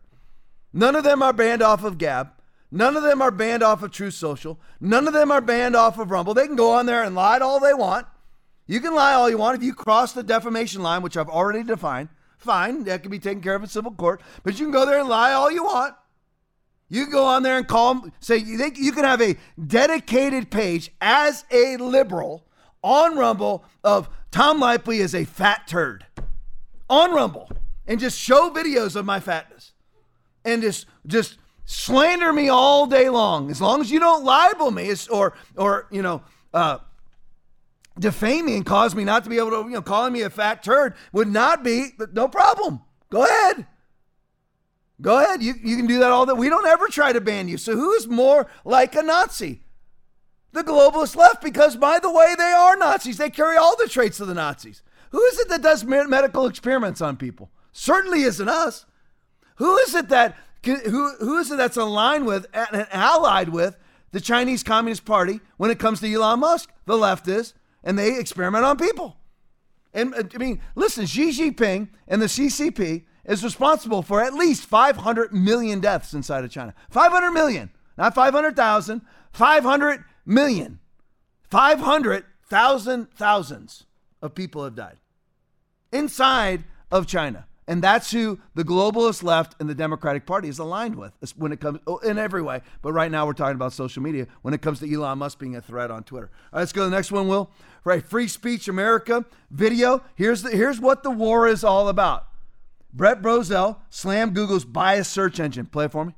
None of them are banned off of Gab. None of them are banned off of Truth Social. None of them are banned off of Rumble. They can go on there and lie all they want. You can lie all you want. If you cross the defamation line, which I've already defined, fine, that can be taken care of in civil court. But you can go there and lie all you want. You can go on there and call them, say you think you can have a dedicated page as a liberal on Rumble of Tom Leipley is a fat turd on Rumble and just show videos of my fatness and just just slander me all day long as long as you don't libel me or or you know uh, defame me and cause me not to be able to, you know, calling me a fat turd would not be, no problem. Go ahead. Go ahead. You, you can do that all that. We don't ever try to ban you. So who is more like a Nazi? The globalist left, because by the way, they are Nazis. They carry all the traits of the Nazis. Who is it that does medical experiments on people? Certainly isn't us. Who is it that who who is it that's aligned with and allied with the Chinese Communist Party when it comes to Elon Musk? The left is and they experiment on people. And uh, I mean, listen, Xi Jinping and the CCP is responsible for at least 500 million deaths inside of China. 500 million, not 500,000, 500 million. 500,000 thousands of people have died inside of China. And that's who the globalist left and the Democratic Party is aligned with when it comes oh, in every way. But right now we're talking about social media when it comes to Elon Musk being a threat on Twitter. All right, let's go to the next one, Will. Right, Free Speech America video. Here's the here's what the war is all about. Brent Bozell slammed Google's biased search engine. Play it for me.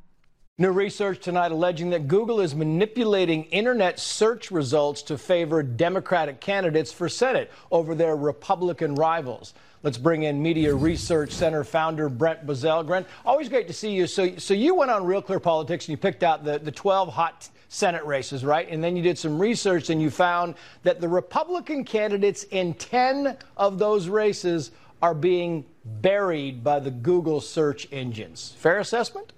New research tonight alleging that Google is manipulating internet search results to favor Democratic candidates for Senate over their Republican rivals. Let's bring in Media Research Center founder Brent Bozell. Brent, always great to see you. So, so you went on Real Clear Politics and you picked out the, the 12 hot Senate races, right? And then you did some research and you found that the Republican candidates in 10 of those races are being buried by the Google search engines. Fair assessment?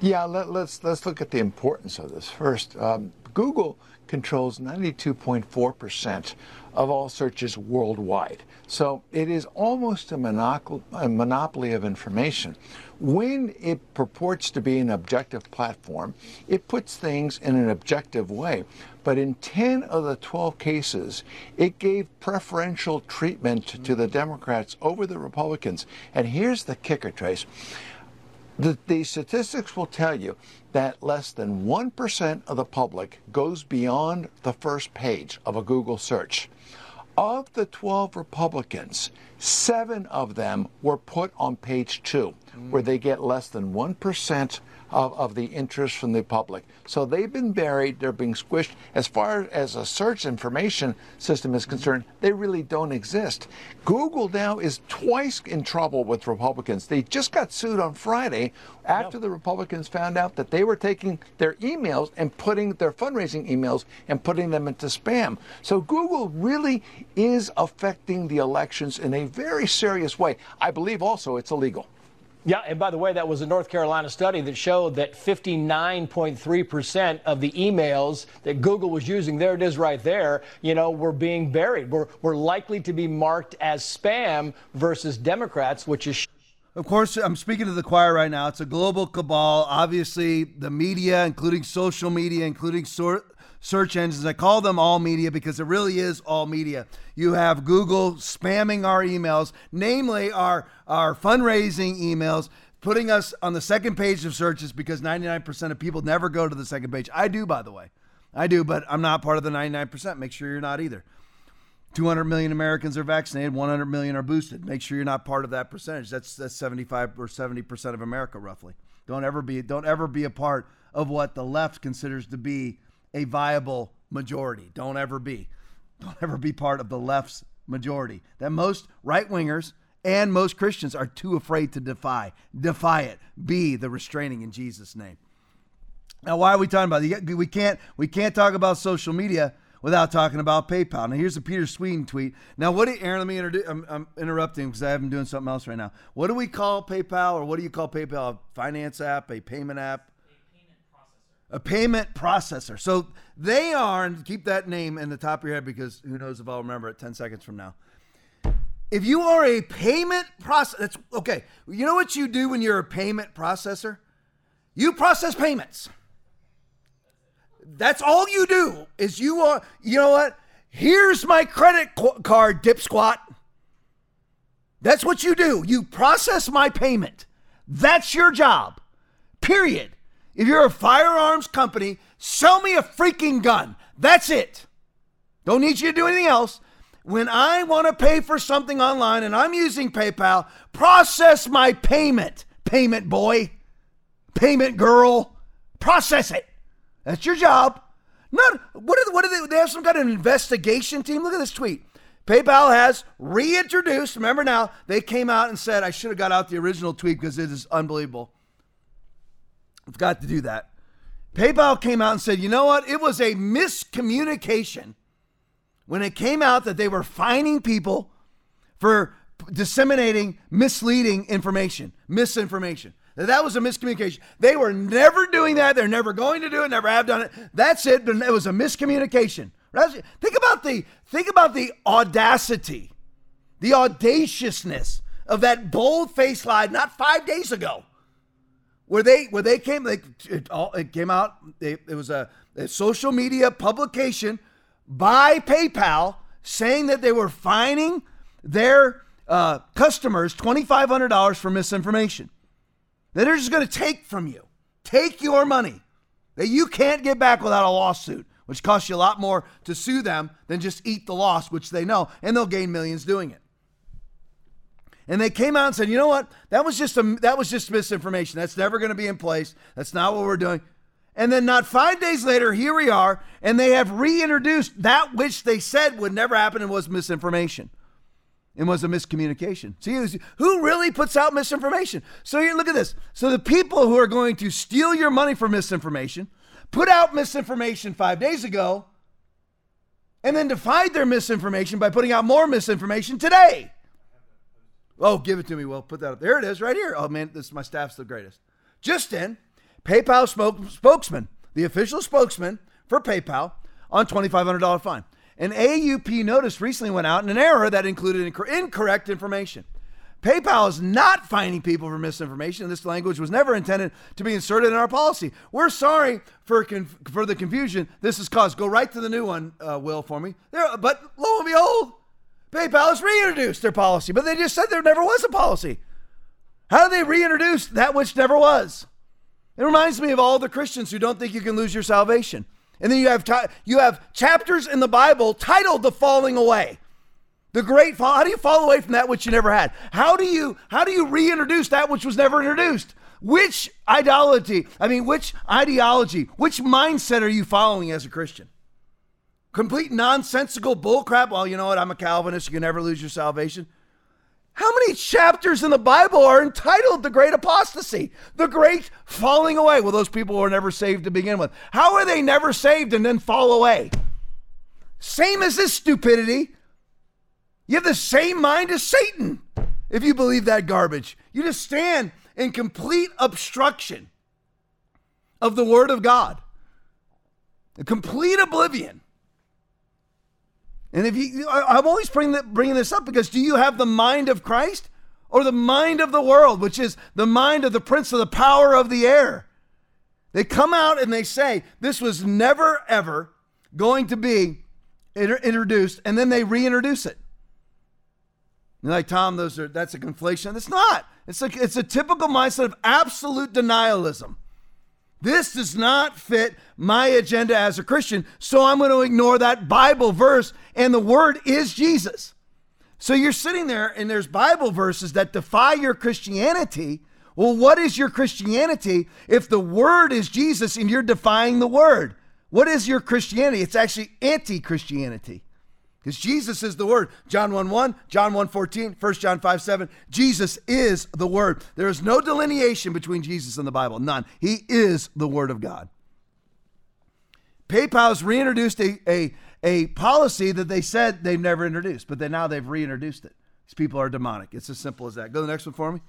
Yeah, let, us let's, let's look at the importance of this first. Um, Google controls 92.4% of all searches worldwide. So it is almost a, monopoly, a monopoly of information. When it purports to be an objective platform, it puts things in an objective way. But in 10 of the 12 cases, it gave preferential treatment to hmm. the Democrats over the Republicans. And here's the kicker, Trace. The, the, statistics will tell you that less than 1% of the public goes beyond the first page of a Google search. Of the 12 Republicans, Seven of them were put on page two, mm. where they get less than 1% of, of the interest from the public. So they've been buried, they're being squished. As far as a search information system is concerned, they really don't exist. Google now is twice in trouble with Republicans. They just got sued on Friday after the Republicans found out that they were taking their emails and putting their fundraising emails and putting them into spam. So Google really is affecting the elections in a very serious way. I believe also it's illegal. Yeah, and by the way, that was a North Carolina study that showed that 59.3% of the emails that Google was using, there it is right there, you know, were being buried. Were, were likely to be marked as spam versus Democrats, which is. Of course, I'm speaking to the choir right now. It's a global cabal. Obviously, the media, including social media, including sort search engines. I call them all media because it really is all media. You have Google spamming our emails, namely our, our fundraising emails, putting us on the second page of searches because 99% of people never go to the second page. I do, by the way. I do, but I'm not part of the 99%. Make sure you're not either. 200 million Americans are vaccinated, 100 million are boosted. Make sure you're not part of that percentage. That's that's 75 or 70% of America roughly. Don't ever be don't ever be a part of what the left considers to be a viable majority. Don't ever be. Don't ever be part of the left's majority. That most right wingers and most Christians are too afraid to defy. Defy it. Be the restraining in Jesus' name. Now, why are we talking about it? We can't we can't talk about social media without talking about PayPal. Now, here's a Peter Sweden tweet. Now, what do Aaron? Let me introduce. I'm, I'm interrupting because I am doing something else right now. What do we call PayPal, or what do you call PayPal? A finance app, a payment app? A payment processor. So they are, and keep that name in the top of your head because who knows if I'll remember it 10 seconds from now. If you are a payment processor, that's okay. You know what you do when you're a payment processor? You process payments. That's all you do is you are, you know what? Here's my credit card, dip squat. That's what you do. You process my payment. That's your job. Period. If you're a firearms company, sell me a freaking gun. That's it. Don't need you to do anything else. When I want to pay for something online and I'm using PayPal, process my payment. Payment boy, payment girl, process it. That's your job. Not what are, what are they? They have some kind of investigation team. Look at this tweet. PayPal has reintroduced. Remember now, they came out and said I should have got out the original tweet because it is unbelievable. I've got to do that. PayPal came out and said, you know what? It was a miscommunication when it came out that they were fining people for disseminating misleading information, misinformation. That was a miscommunication. They were never doing that. They're never going to do it. Never have done it. That's it. It was a miscommunication. Think about the think about the audacity, the audaciousness of that bold-faced lie not five days ago where they where they came they it, all, it came out it, it was a, a, social media publication by PayPal saying that they were fining their uh, customers $2500 for misinformation. That they're just going to take from you. Take your money. That you can't get back without a lawsuit which costs you a lot more to sue them than just eat the loss which they know and they'll gain millions doing it and they came out and said, "You know what? That was just a that was just misinformation. That's never going to be in place. That's not what we're doing." And then not 5 days later, here we are, and they have reintroduced that which they said would never happen and was misinformation. It was a miscommunication. See, who really puts out misinformation? So here, look at this. So the people who are going to steal your money for misinformation put out misinformation five days ago, and then defied their misinformation by putting out more misinformation today. Oh, give it to me, Will. Put that up. There it is, right here. Oh, man, this my staff's the greatest. Just in, PayPal spoke, spokesman, the official spokesman for PayPal, on $2,500 fine. An AUP notice recently went out in an error that included incorrect information. PayPal is not fining people for misinformation. This language was never intended to be inserted in our policy. We're sorry for conf- for the confusion this has caused. Go right to the new one, uh, Will, for me. There, but lo and behold, PayPal has reintroduced their policy, but they just said there never was a policy. How do they reintroduce that which never was? It reminds me of all the Christians who don't think you can lose your salvation. And then you have you have chapters in the Bible titled "The Falling Away." The great fall. How do you fall away from that which you never had? How do you how do you reintroduce that which was never introduced? Which ideology, I mean, which ideology, which mindset are you following as a Christian? Complete nonsensical bullcrap. Well, you know what? I'm a Calvinist. You can never lose your salvation. How many chapters in the Bible are entitled the great apostasy, the great falling away? Well, those people were never saved to begin with. How are they never saved and then fall away? Same as this stupidity. You have the same mind as Satan if you believe that garbage. You just stand in complete obstruction of the Word of God, a complete oblivion. And if you, I'm always bringing, this up because do you have the mind of Christ or the mind of the world, which is the mind of the prince of the power of the air? They come out and they say this was never, ever going to be introduced, and then they reintroduce it. Like, Tom, those are that's a conflation. It's not. It's a, it's a typical mindset of absolute denialism. This does not fit my agenda as a Christian, so I'm going to ignore that Bible verse, and the word is Jesus. So you're sitting there, and there's Bible verses that defy your Christianity. Well, what is your Christianity if the word is Jesus and you're defying the word? What is your Christianity? It's actually anti Christianity. Because Jesus is the Word. John 1 1, John 1 14, 1 John 5 7. Jesus is the Word. There is no delineation between Jesus and the Bible. None. He is the Word of God. PayPal has reintroduced a, a, a policy that they said they've never introduced, but then now they've reintroduced it. These people are demonic. It's as simple as that. Go to the next one for me.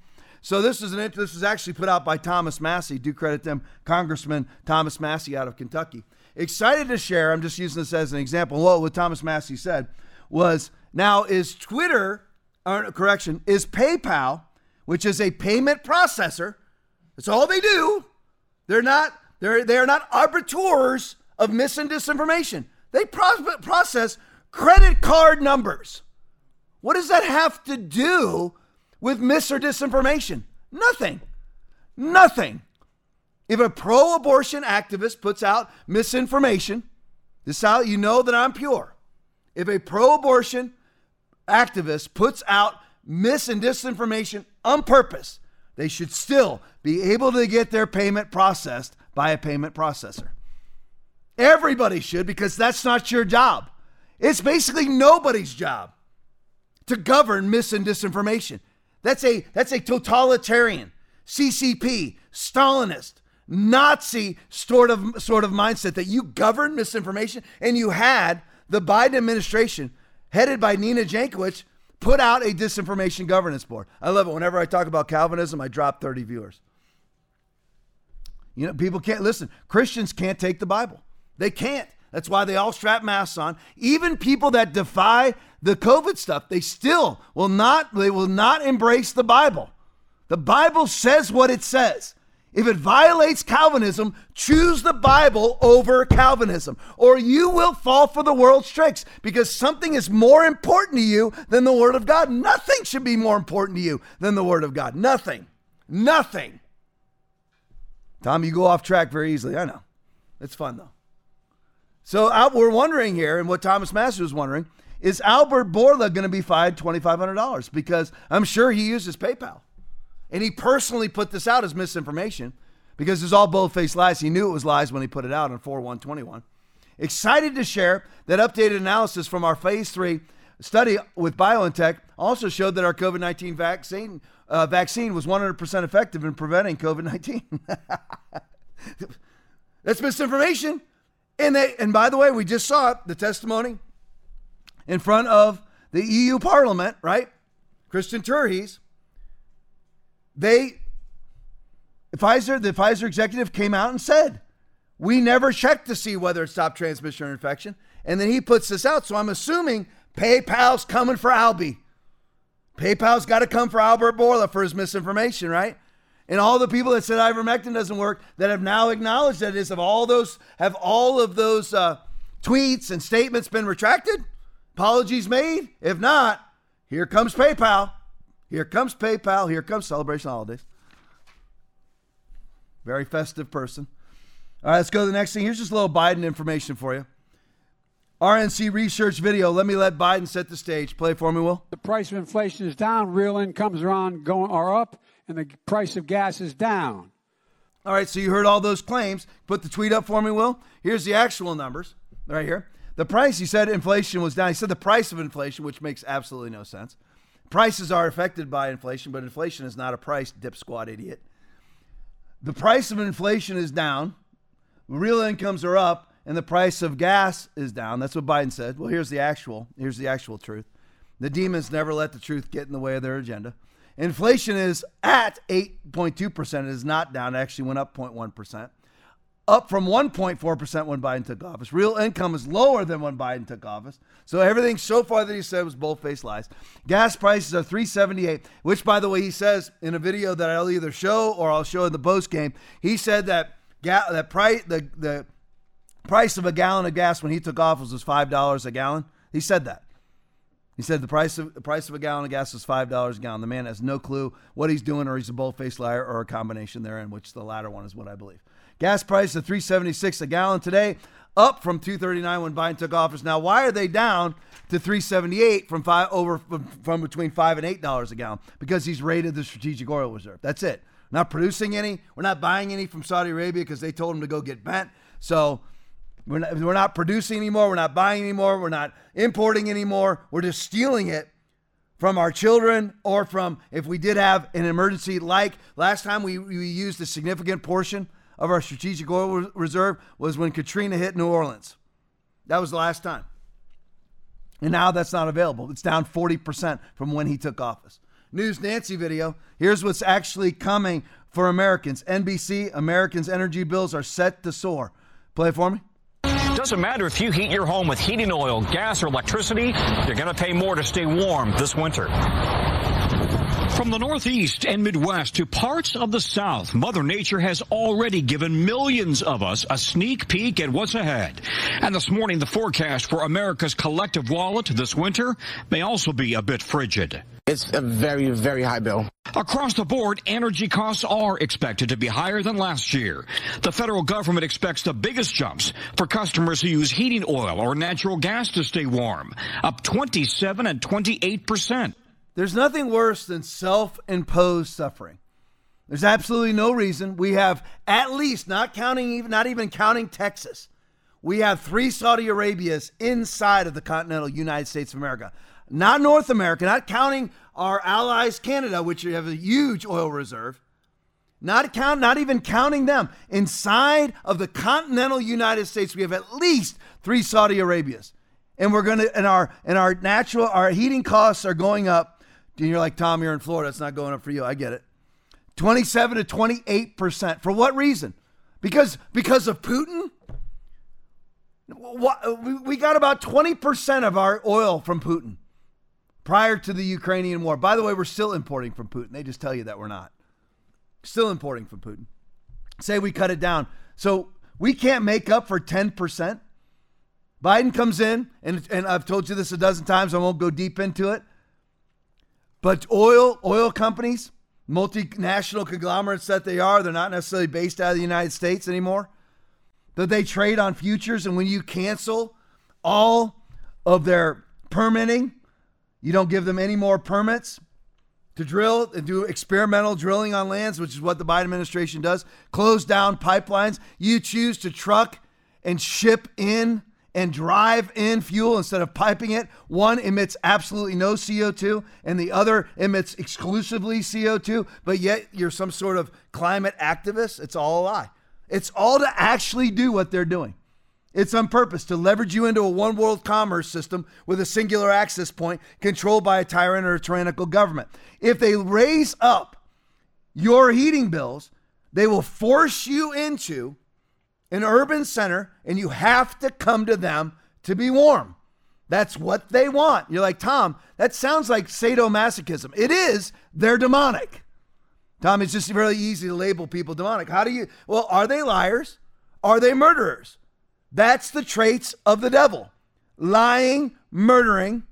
So this is an this was actually put out by Thomas Massie. Do credit them, Congressman Thomas Massie out of Kentucky excited to share. I'm just using this as an example. Well, what Thomas Massie said was now is Twitter, or correction, is PayPal, which is a payment processor. That's all they do. They're not they're they are not arbiters of mis and disinformation. They process credit card numbers. What does that have to do with mis or disinformation? Nothing. Nothing. If a pro abortion activist puts out misinformation, this is how you know that I'm pure. If a pro abortion activist puts out mis and disinformation on purpose, they should still be able to get their payment processed by a payment processor. Everybody should because that's not your job. It's basically nobody's job to govern mis and disinformation. That's a that's a totalitarian, CCP, Stalinist, Nazi sort of sort of mindset that you govern misinformation and you had the Biden administration headed by Nina Jankowicz put out a disinformation governance board. I love it. Whenever I talk about Calvinism, I drop 30 viewers. You know, people can't listen. Christians can't take the Bible. They can't. That's why they all strap masks on. Even people that defy the COVID stuff, they still will not they will not embrace the Bible. The Bible says what it says. If it violates Calvinism, choose the Bible over Calvinism, or you will fall for the world's tricks because something is more important to you than the Word of God. Nothing should be more important to you than the Word of God. Nothing. Nothing. Tom, you go off track very easily. I know. It's fun, though. So we're wondering here, and what Thomas Massie was wondering, is Albert Bourla going to be fined $2,500? Because I'm sure he uses PayPal. And he personally put this out as misinformation because it's all bold faced lies. He knew it was lies when he put it out on 4 121. Excited to share that updated analysis from our phase three study with BioNTech also showed that our COVID 19 vaccine, uh, vaccine was 100% effective in preventing COVID 19. That's misinformation. And, they, and by the way, we just saw it, the testimony in front of the EU Parliament, right? Christian Terhes they Pfizer, the Pfizer executive came out and said, we never checked to see whether it stopped transmission or infection. And then he puts this out. So I'm assuming PayPal's coming for Albie. PayPal's got to come for Albert Bourla for his misinformation, right? And all the people that said ivermectin doesn't work that have now acknowledged that it is of all those have all of those uh, tweets and statements been retracted? Apologies made? If not, here comes PayPal. Here comes PayPal. Here comes Celebration Holidays. Very festive person. All right, let's go to the next thing. Here's just a little Biden information for you. RNC research video. Let me let Biden set the stage. Play for me, Will. The price of inflation is down, real incomes are on going are up, and the price of gas is down. All right, so you heard all those claims. Put the tweet up for me, Will. Here's the actual numbers right here. The price, he said inflation was down. He said the price of inflation, which makes absolutely no sense. Prices are affected by inflation, but inflation is not a price, dip squad idiot. The price of inflation is down, real incomes are up, and the price of gas is down. That's what Biden said. Well, here's the actual. Here's the actual truth. The demons never let the truth get in the way of their agenda. Inflation is at 8.2%. It is not down. It actually went up 0.1%, up from 1.4% when Biden took office. Real income is lower than when Biden took office. So everything so far that he said was bold-faced lies. Gas prices are 378, which by the way he says in a video that I'll either show or I'll show in the post game. He said that ga- that price the the price of a gallon of gas when he took office was $5 a gallon. He said that. He said the price of the price of a gallon of gas is five dollars a gallon. The man has no clue what he's doing, or he's a bold-faced liar, or a combination therein, which the latter one is what I believe. Gas price of 376 a gallon today, up from 239 when Biden took office. Now, why are they down to 378 from five over from, between five and eight dollars a gallon? Because he's raided the strategic oil reserve. That's it. not producing any. We're not buying any from Saudi Arabia because they told him to go get bent. So we're not, we're not producing anymore. We're not buying anymore. We're not importing anymore. We're just stealing it from our children or from if we did have an emergency like last time we, we used a significant portion of our strategic oil reserve was when Katrina hit New Orleans. That was the last time. And now that's not available. It's down 40% from when he took office. News Nancy video. Here's what's actually coming for Americans. NBC, Americans' energy bills are set to soar. Play for me. Doesn't matter if you heat your home with heating oil, gas, or electricity, you're going to pay more to stay warm this winter. From the Northeast and Midwest to parts of the South, Mother Nature has already given millions of us a sneak peek at what's ahead. And this morning, the forecast for America's collective wallet this winter may also be a bit frigid. It's a very, very high bill. Across the board, energy costs are expected to be higher than last year. The federal government expects the biggest jumps for customers who use heating oil or natural gas to stay warm, up 27 and 28 percent. There's nothing worse than self imposed suffering. There's absolutely no reason. We have at least, not counting even not even counting Texas, we have three Saudi Arabias inside of the continental United States of America. Not North America, not counting our allies Canada, which have a huge oil reserve. Not count, not even counting them. Inside of the continental United States, we have at least three Saudi Arabias. And we're gonna and our and our natural our heating costs are going up you're like, Tom, you're in Florida. It's not going up for you. I get it. 27 to 28%. For what reason? Because because of Putin? We got about 20% of our oil from Putin prior to the Ukrainian war. By the way, we're still importing from Putin. They just tell you that we're not. Still importing from Putin. Say we cut it down. So we can't make up for 10%. Biden comes in, and, and I've told you this a dozen times. I won't go deep into it. But oil, oil companies, multinational conglomerates that they are, they're not necessarily based out of the United States anymore. That they trade on futures, and when you cancel all of their permitting, you don't give them any more permits to drill and do experimental drilling on lands, which is what the Biden administration does. Close down pipelines. You choose to truck and ship in and drive in fuel instead of piping it. One emits absolutely no CO2 and the other emits exclusively CO2, but yet you're some sort of climate activist. It's all a lie. It's all to actually do what they're doing. It's on purpose to leverage you into a one world commerce system with a singular access point controlled by a tyrant or a tyrannical government. If they raise up your heating bills, they will force you into an urban center and you have to come to them to be warm. That's what they want. You're like, Tom, that sounds like sadomasochism. It is. They're demonic. Tom, it's just really easy to label people demonic. How do you, well, are they liars? Are they murderers? That's the traits of the devil lying, murdering,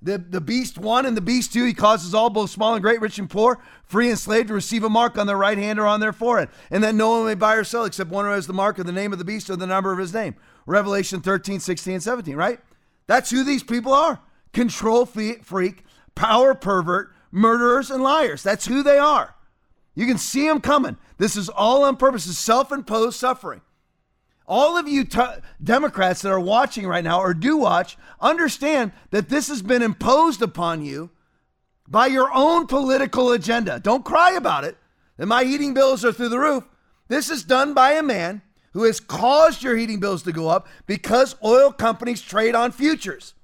the, the beast one and the beast two, he causes all, both small and great, rich and poor, free and slave, to receive a mark on their right hand or on their forehead. And that no one may buy or sell except one who has the mark of the name of the beast or the number of his name. Revelation 13, 16, and 17, right? That's who these people are control freak, power pervert, murderers, and liars. That's who they are. You can see them coming. This is all on purpose, it's self imposed suffering. All of you t- Democrats that are watching right now or do watch, understand that this has been imposed upon you by your own political agenda. Don't cry about it. That my heating bills are through the roof. This is done by a man who has caused your heating bills to go up because oil companies trade on futures.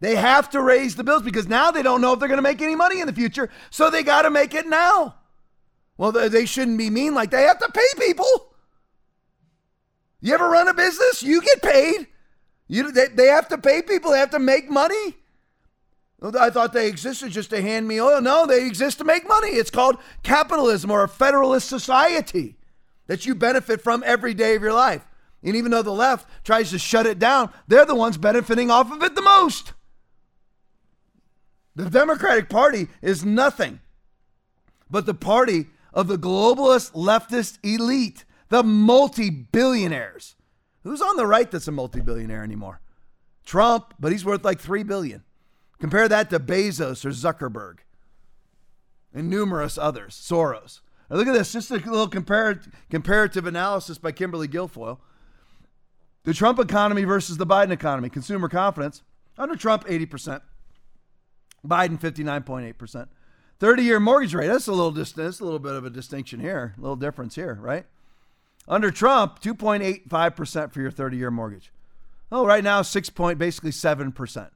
They have to raise the bills because now they don't know if they're going to make any money in the future, so they got to make it now. Well, they shouldn't be mean like they have to pay people. You ever run a business? You get paid. You they, they have to pay people. They have to make money. I thought they existed just to hand me oil. No, they exist to make money. It's called capitalism or a federalist society that you benefit from every day of your life. And even though the left tries to shut it down, they're the ones benefiting off of it the most. The Democratic Party is nothing but the party of the globalist leftist elite the multi billionaires. Who's on the right that's a multi billionaire anymore? Trump, but he's worth like three billion. Compare that to Bezos or Zuckerberg and numerous others, Soros. Now look at this, just a little comparative, comparative analysis by Kimberly Guilfoyle. The Trump economy versus the Biden economy. Consumer confidence under Trump, 80%. Biden, 59.8%. 30 year mortgage rate, that's a little distance, a little bit of a distinction here, a little difference here, right? Under Trump, 2.85% for your 30 year mortgage. Oh, right now, 6 point, basically 7%.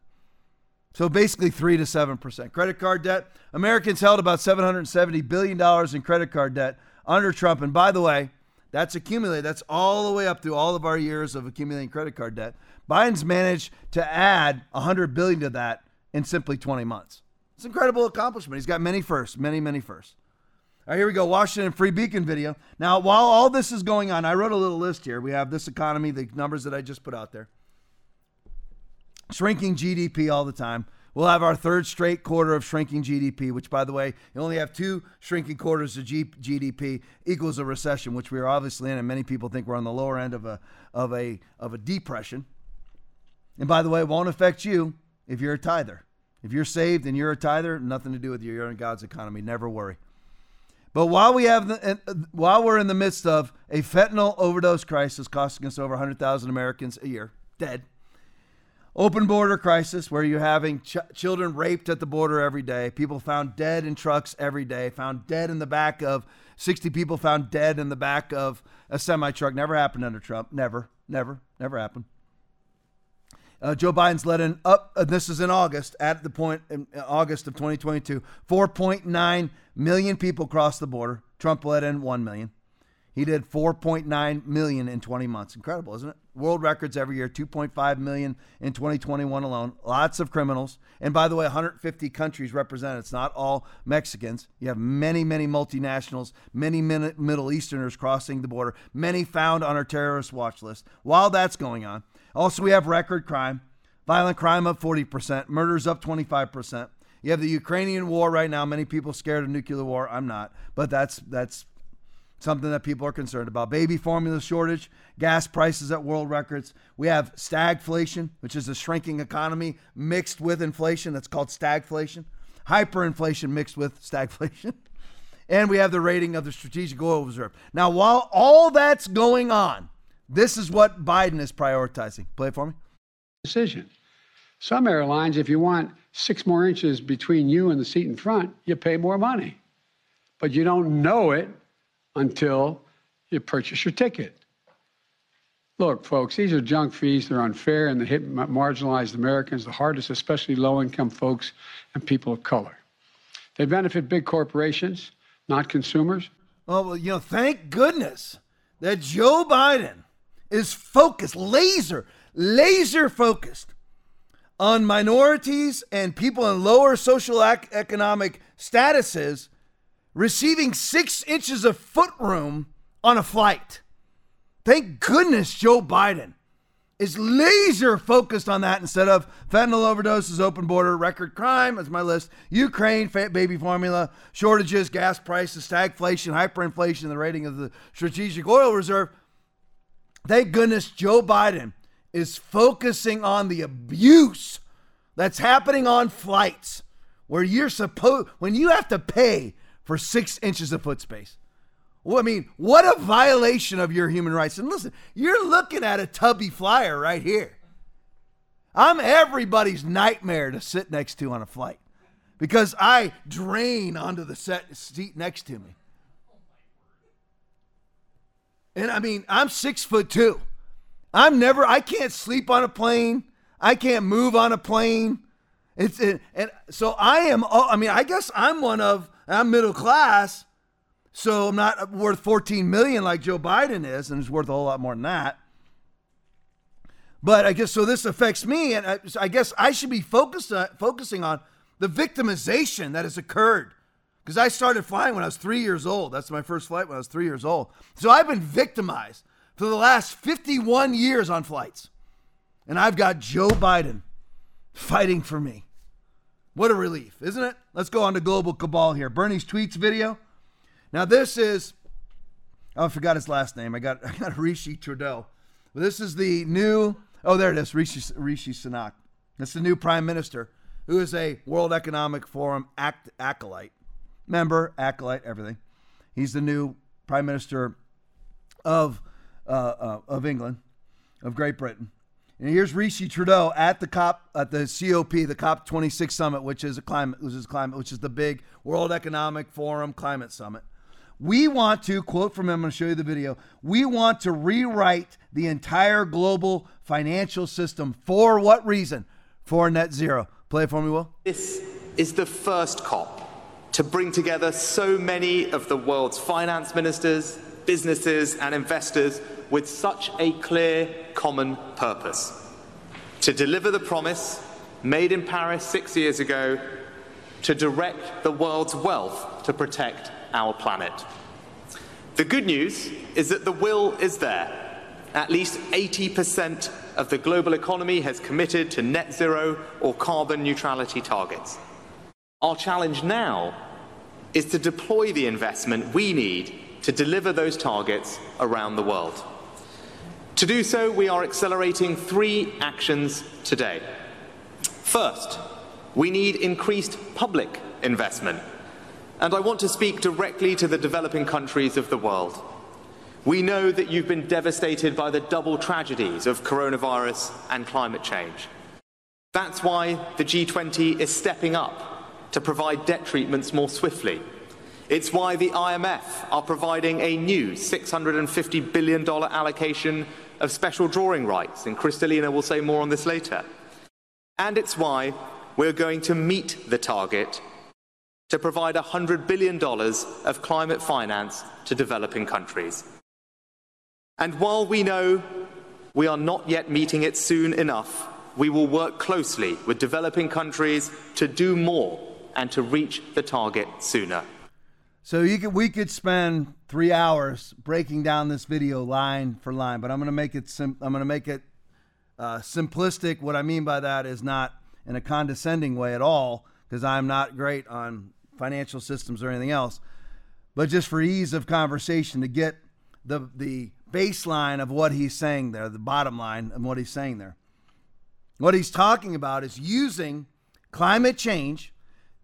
So basically 3 to 7%. Credit card debt, Americans held about $770 billion in credit card debt under Trump. And by the way, that's accumulated. That's all the way up through all of our years of accumulating credit card debt. Biden's managed to add 100 billion to that in simply 20 months. It's an incredible accomplishment. He's got many firsts, many, many firsts. All right, here we go. Washington Free Beacon video. Now, while all this is going on, I wrote a little list here. We have this economy, the numbers that I just put out there. Shrinking GDP all the time. We'll have our third straight quarter of shrinking GDP, which, by the way, you only have two shrinking quarters of G- GDP equals a recession, which we are obviously in, and many people think we're on the lower end of a of a of a depression. And by the way, it won't affect you if you're a tither. If you're saved and you're a tither, nothing to do with you. You're in God's economy. Never worry. But while we have the, uh, while we're in the midst of a fentanyl overdose crisis costing us over 100,000 Americans a year dead, open border crisis where you're having ch- children raped at the border every day, people found dead in trucks every day, found dead in the back of 60 people found dead in the back of a semi truck. Never happened under Trump. Never, never, never happened. Uh, Joe Biden's let in up. Uh, this is in August. At the point in August of 2022, 4.9 million people crossed the border. Trump let in 1 million. He did 4.9 million in 20 months. Incredible, isn't it? World records every year, 2.5 million in 2021 alone. Lots of criminals. And by the way, 150 countries represented. It's not all Mexicans. You have many, many multinationals, many Middle Easterners crossing the border, many found on our terrorist watch list. While that's going on, also, we have record crime, violent crime up 40%, murders up 25%. You have the Ukrainian war right now. Many people scared of nuclear war. I'm not, but that's that's something that people are concerned about. Baby formula shortage, gas prices at world records. We have stagflation, which is a shrinking economy mixed with inflation. That's called stagflation. Hyperinflation mixed with stagflation. And we have the rating of the Strategic Oil Reserve. Now, while all that's going on, this is what Biden is prioritizing. Play it for me. Decision. Some airlines, if you want six more inches between you and the seat in front, you pay more money. But you don't know it until you purchase your ticket. Look, folks, these are junk fees. They're unfair and they hit marginalized Americans the hardest, especially low income folks and people of color. They benefit big corporations, not consumers. Oh, well, you know, thank goodness that Joe Biden is focused, laser, laser focused on minorities and people in lower social economic statuses receiving six inches of foot room on a flight. Thank goodness Joe Biden is laser focused on that instead of fentanyl overdoses, open border, record crime, that's my list, Ukraine, baby formula, shortages, gas prices, stagflation, hyperinflation, the rating of the Strategic Oil Reserve. Thank goodness Joe Biden is focusing on the abuse that's happening on flights where you're supposed when you have to pay for six inches of foot space. Well, I mean, what a violation of your human rights. And listen, you're looking at a tubby flyer right here. I'm everybody's nightmare to sit next to on a flight because I drain onto the set seat next to me. And I mean, I'm six foot two. I'm never, I can't sleep on a plane. I can't move on a plane. It's, and, and so I am, uh, I mean, I guess I'm one of, I'm middle class. So I'm not worth 14 million like Joe Biden is, and it's worth a whole lot more than that. But I guess so. This affects me, and I, I guess I should be focused on, focusing on the victimization that has occurred. Because I started flying when I was three years old. That's my first flight when I was three years old. So I've been victimized for the last 51 years on flights. And I've got Joe Biden fighting for me. What a relief, isn't it? Let's go on to Global Cabal here. Bernie's tweets video. Now, this is, oh, I forgot his last name. I got, I got Rishi Trudeau. This is the new, oh, there it is, Rishi, Rishi Sunak. That's the new prime minister who is a World Economic Forum act, acolyte, member, acolyte, everything. He's the new prime minister of uh, uh, of England, of Great Britain. And here's Rishi Trudeau at the COP at the COP, the COP 26 summit, which is a climate, which is climate, which is the big World Economic Forum climate summit. We want to quote from him. I'm going to show you the video. We want to rewrite the entire global financial system for what reason? For net zero. Play it for me, Will. This is the first COP to bring together so many of the world's finance ministers, businesses, and investors with such a clear common purpose to deliver the promise made in Paris six years ago to direct the world's wealth to protect our planet. The good news is that the will is there. At least 80% of the global economy has committed to net zero or carbon neutrality targets. Our challenge now is to deploy the investment we need to deliver those targets around the world. To do so, we are accelerating three actions today. First, we need increased public investment. And I want to speak directly to the developing countries of the world. We know that you've been devastated by the double tragedies of coronavirus and climate change. That's why the G20 is stepping up to provide debt treatments more swiftly. It's why the IMF are providing a new $650 billion allocation of special drawing rights, and Kristalina will say more on this later. And it's why we're going to meet the target to provide $100 billion of climate finance to developing countries. And while we know we are not yet meeting it soon enough, we will work closely with developing countries to do more and to reach the target sooner. So could we could spend three hours breaking down this video line for line, but I'm going to make it sim- I'm going to make it uh, simplistic. What I mean by that is not in a condescending way at all, because I'm not great on financial systems or anything else, but just for ease of conversation to get the the baseline of what he's saying there, the bottom line of what he's saying there. What he's talking about is using climate change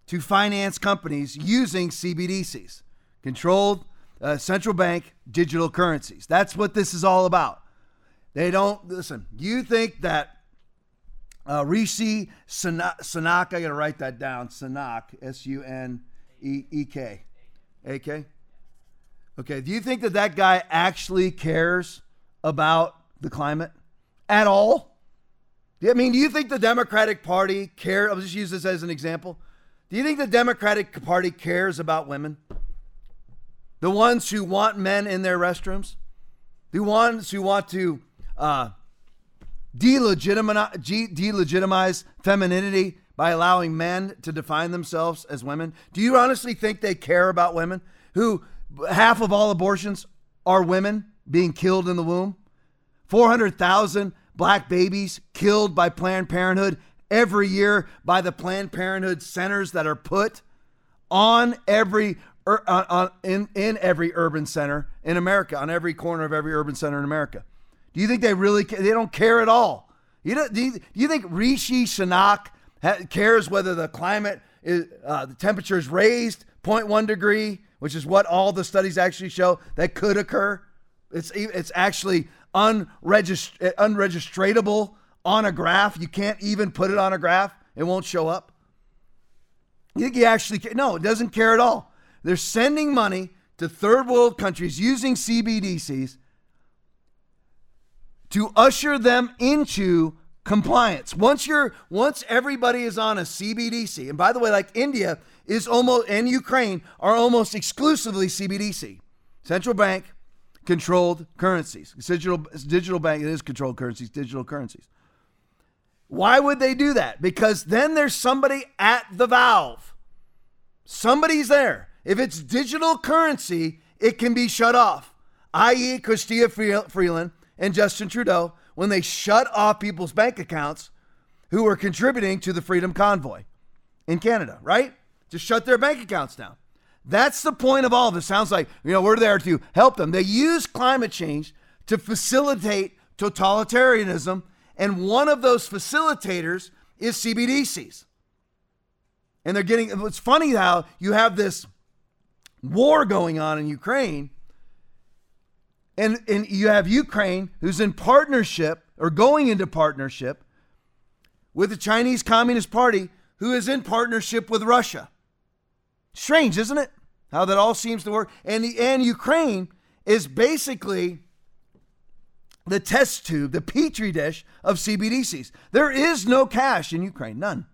to finance companies using CBDCs, controlled uh, central bank digital currencies. That's what this is all about. They don't listen. You think that uh, Rishi Sunak, I got to write that down. Sunak, S U N E E K, A K. Okay, do you think that that guy actually cares about the climate at all? I mean, do you think the Democratic Party care? I'll just use this as an example. Do you think the Democratic Party cares about women? The ones who want men in their restrooms? The ones who want to uh, delegitimize, delegitimize femininity by allowing men to define themselves as women? Do you honestly think they care about women who half of all abortions are women being killed in the womb. 400,000 black babies killed by Planned Parenthood every year by the Planned Parenthood centers that are put on every uh, on, in in every urban center in America, on every corner of every urban center in America. Do you think they really they don't care at all You do, you, do you think Rishi ha- cares whether the climate is, uh, the temperature is raised 0.1 degree, which is what all the studies actually show that could occur? It's it's actually unregist- unregistratable on a graph. You can't even put it on a graph; it won't show up. You think he actually care? No, it doesn't care at all. They're sending money to third world countries using CBDCs to usher them into compliance. Once you're once everybody is on a CBDC, and by the way, like India is almost and Ukraine are almost exclusively CBDC, central bank controlled currencies. Digital digital bank it is controlled currencies, digital currencies. Why would they do that? Because then there's somebody at the valve. Somebody's there. If it's digital currency, it can be shut off, i.e., Chrystia Freeland and Justin Trudeau when they shut off people's bank accounts who were contributing to the Freedom Convoy in Canada, right? Just shut their bank accounts down. That's the point of all of this. Sounds like, you know, we're there to help them. They use climate change to facilitate totalitarianism, and one of those facilitators is CBDCs. And they're getting, it's funny how you have this war going on in Ukraine, and, and you have Ukraine who's in partnership or going into partnership with the Chinese Communist Party, who is in partnership with Russia. Strange, isn't it? How that all seems to work. And, and Ukraine is basically the test tube, the petri dish of CBDCs. There is no cash in Ukraine, none.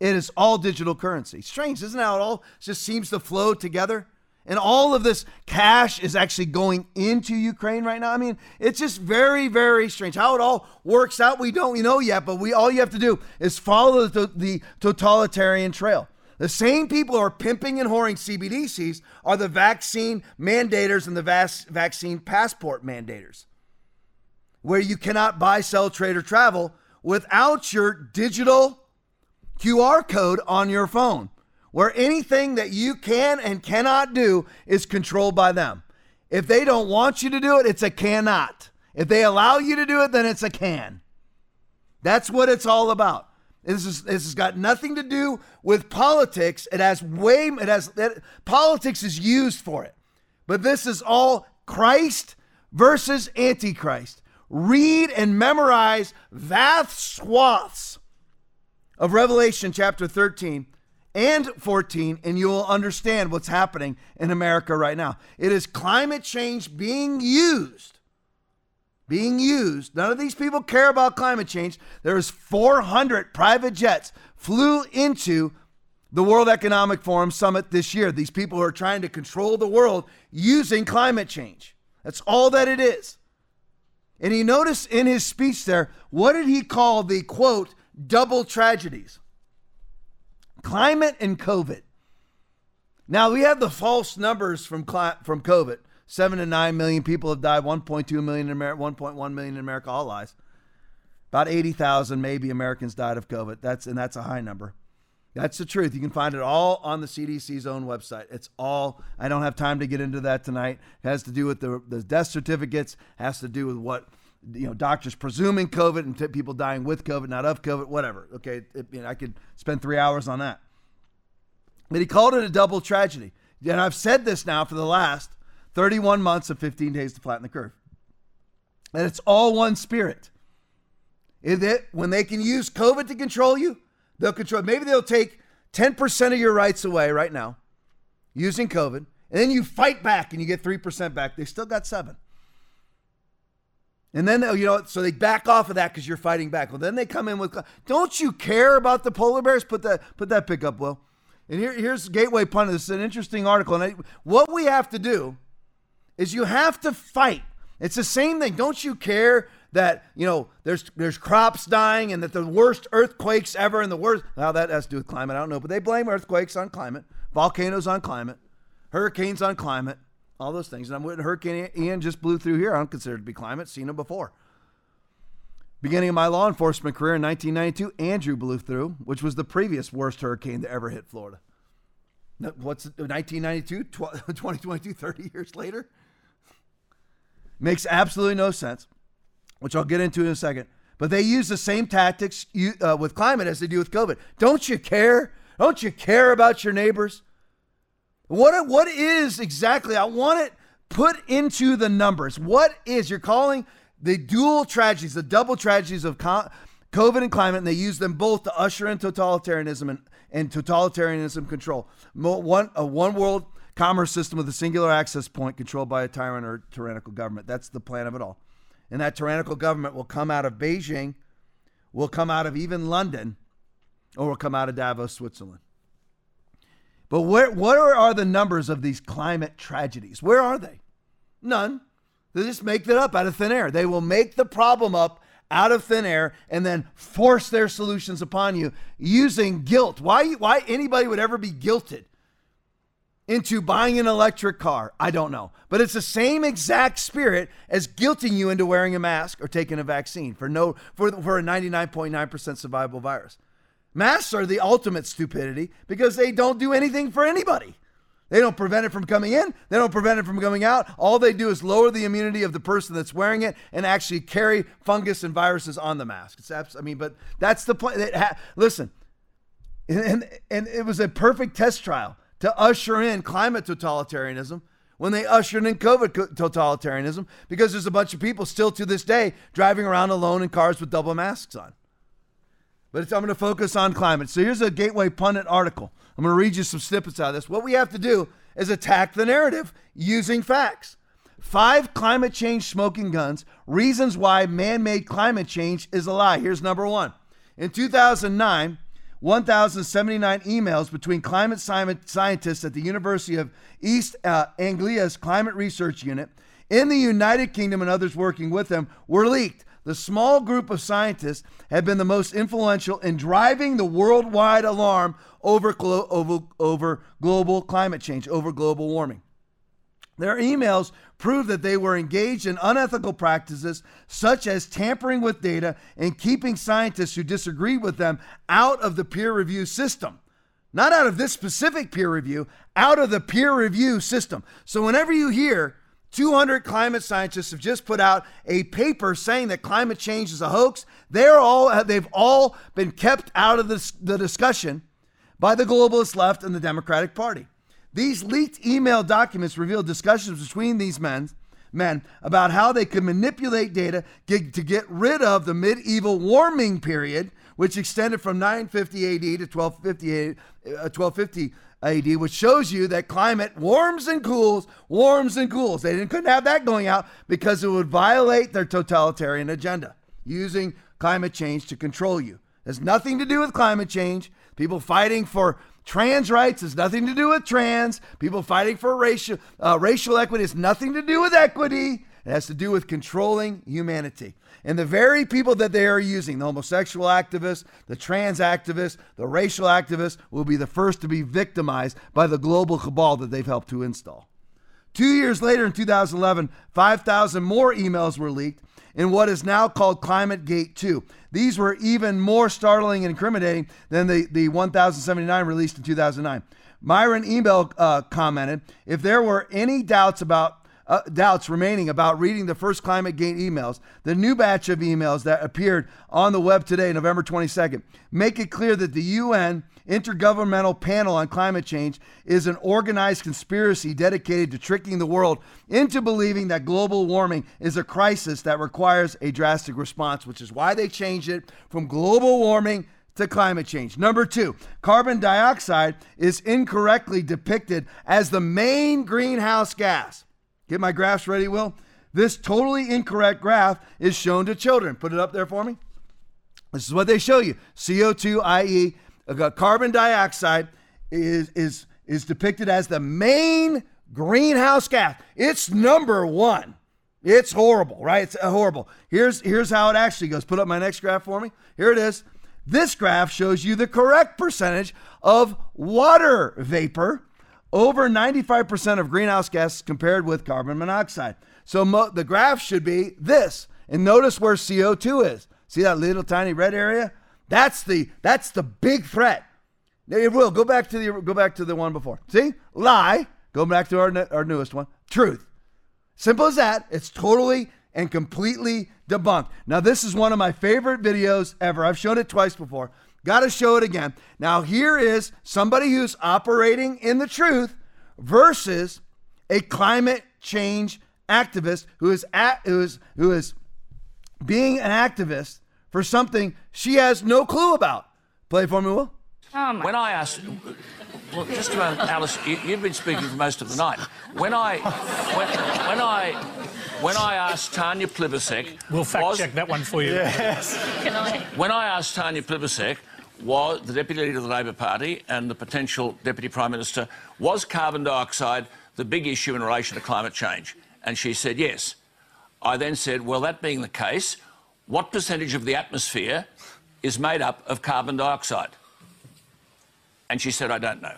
It is all digital currency. Strange, isn't how it all just seems to flow together? And all of this cash is actually going into Ukraine right now. I mean, it's just very, very strange. How it all works out, we don't know yet, but we all you have to do is follow the, the totalitarian trail. The same people who are pimping and whoring CBDCs are the vaccine mandators and the vac- vaccine passport mandators, where you cannot buy, sell, trade, or travel without your digital QR code on your phone where anything that you can and cannot do is controlled by them. If they don't want you to do it, it's a cannot. If they allow you to do it, then it's a can. That's what it's all about. This is this has got nothing to do with politics. It has way it has it, politics is used for it. But this is all Christ versus Antichrist. Read and memorize vast swaths of Revelation chapter 13 and 14, and you will understand what's happening in America right now. It is climate change being used. Being used. None of these people care about climate change. There's 400 private jets flew into the World Economic Forum summit this year. These people who are trying to control the world using climate change. That's all that it is. And he noticed in his speech there, what did he call the quote, double tragedies? climate and COVID. Now we have the false numbers from from COVID. Seven to nine million people have died. 1.2 million in America. 1.1 million in America. All lies. About 80,000 maybe Americans died of COVID. That's and that's a high number. That's the truth. You can find it all on the CDC's own website. It's all. I don't have time to get into that tonight. It has to do with the the death certificates. Has to do with what you know, doctors presuming COVID and t- people dying with COVID, not of COVID, whatever. Okay, it, you know, I could spend three hours on that. But he called it a double tragedy. And I've said this now for the last 31 months of 15 days to flatten the curve. And it's all one spirit. Is it when they can use COVID to control you, they'll control. Maybe they'll take 10% of your rights away right now using COVID, and then you fight back and you get 3% back. They still got seven. And then, oh, you know, so they back off of that because you're fighting back. Well, then they come in with, don't you care about the polar bears? Put that, put that pick up, Will. And here, here's Gateway Pundit. This is an interesting article. And I, what we have to do is you have to fight. It's the same thing. Don't you care that you know there's there's crops dying and that the worst earthquakes ever and the worst? How that has to do with climate, I don't know. But they blame earthquakes on climate, volcanoes on climate, hurricanes on climate all those things. And I'm with Hurricane Ian just blew through here. I don't consider it to be climate. Seen them before. Beginning of my law enforcement career in 1992, Andrew blew through, which was the previous worst hurricane to ever hit Florida. What's 1992, 2022, 30 years later? Makes absolutely no sense, which I'll get into in a second. But they use the same tactics uh, with climate as they do with COVID. Don't you care? Don't you care about your neighbors? What what is exactly? I want it put into the numbers. What is you're calling the dual tragedies, the double tragedies of COVID and climate, and they use them both to usher in totalitarianism and, and totalitarianism control. One a one world commerce system with a singular access point controlled by a tyrant or tyrannical government. That's the plan of it all. And that tyrannical government will come out of Beijing, will come out of even London, or will come out of Davos, Switzerland. But where, what are the numbers of these climate tragedies? Where are they? None. They just make that up out of thin air. They will make the problem up out of thin air and then force their solutions upon you using guilt. Why, why anybody would ever be guilted into buying an electric car, I don't know. But it's the same exact spirit as guilting you into wearing a mask or taking a vaccine for no for, for a 99.9% survivable virus. Masks are the ultimate stupidity because they don't do anything for anybody. They don't prevent it from coming in. They don't prevent it from coming out. All they do is lower the immunity of the person that's wearing it and actually carry fungus and viruses on the mask. It's abs- I mean, but that's the point. Ha- listen, and, and it was a perfect test trial to usher in climate totalitarianism when they ushered in COVID totalitarianism because there's a bunch of people still to this day driving around alone in cars with double masks on. But I'm going to focus on climate. So here's a Gateway Pundit article. I'm going to read you some snippets out of this. What we have to do is attack the narrative using facts. Five climate change smoking guns, reasons why man made climate change is a lie. Here's number one. In 2009, 1,079 emails between climate scientists at the University of East uh, Anglia's Climate Research Unit in the United Kingdom and others working with them were leaked. The small group of scientists have been the most influential in driving the worldwide alarm over, over, over global climate change, over global warming. Their emails prove that they were engaged in unethical practices such as tampering with data and keeping scientists who disagreed with them out of the peer review system. Not out of this specific peer review, out of the peer review system. So whenever you hear 200 climate scientists have just put out a paper saying that climate change is a hoax, they're all they've all been kept out of the, the discussion by the globalist left and the Democratic Party. These leaked email documents reveal discussions between these men, men about how they could manipulate data to get rid of the medieval warming period, which extended from 950 AD to 1250, uh, 1250 AD, which shows you that climate warms and cools, warms and cools. They didn't, couldn't have that going out because it would violate their totalitarian agenda, using climate change to control you. It has nothing to do with climate change. People fighting for Trans rights has nothing to do with trans. People fighting for racial uh, racial equity has nothing to do with equity. It has to do with controlling humanity. And the very people that they are using, the homosexual activists, the trans activists, the racial activists, will be the first to be victimized by the global cabal that they've helped to install. Two years later, in 2011, 5,000 more emails were leaked in what is now called Climate Gate 2. These were even more startling and incriminating than the, the 1079 released in 2009. Myron Ebell uh, commented, if there were any doubts about uh, doubts remaining about reading the first Climate Gate emails, the new batch of emails that appeared on the web today, November 22nd, make it clear that the UN Intergovernmental Panel on Climate Change is an organized conspiracy dedicated to tricking the world into believing that global warming is a crisis that requires a drastic response, which is why they changed it from global warming to climate change. Number two, carbon dioxide is incorrectly depicted as the main greenhouse gas. Get my graphs ready, Will. This totally incorrect graph is shown to children. Put it up there for me. This is what they show you CO2, i.e., uh, carbon dioxide is, is, is depicted as the main greenhouse gas. It's number one. It's horrible, right? It's uh, horrible. Here's, here's how it actually goes. Put up my next graph for me. Here it is. This graph shows you the correct percentage of water vapor over 95% of greenhouse gases compared with carbon monoxide. So mo- the graph should be this. And notice where CO2 is. See that little tiny red area? That's the that's the big threat. Now it will go back to the go back to the one before. See, lie. Go back to our our newest one. Truth. Simple as that. It's totally and completely debunked. Now, this is one of my favorite videos ever. I've shown it twice before. Got to show it again. Now, here is somebody who's operating in the truth versus a climate change activist who is at, who is who is being an activist for something she has no clue about. Play for me, Will. Oh when I asked, well, just a about Alice, you, have been speaking for most of the night. When I, when, when I, when I asked Tanya Plibersek, we'll fact was, check that one for you. Yes. When I asked Tanya Plibersek, was the deputy leader of the Labor Party and the potential deputy prime minister, was carbon dioxide the big issue in relation to climate change? And she said yes. I then said, well, that being the case, what percentage of the atmosphere is made up of carbon dioxide? And she said, I don't know.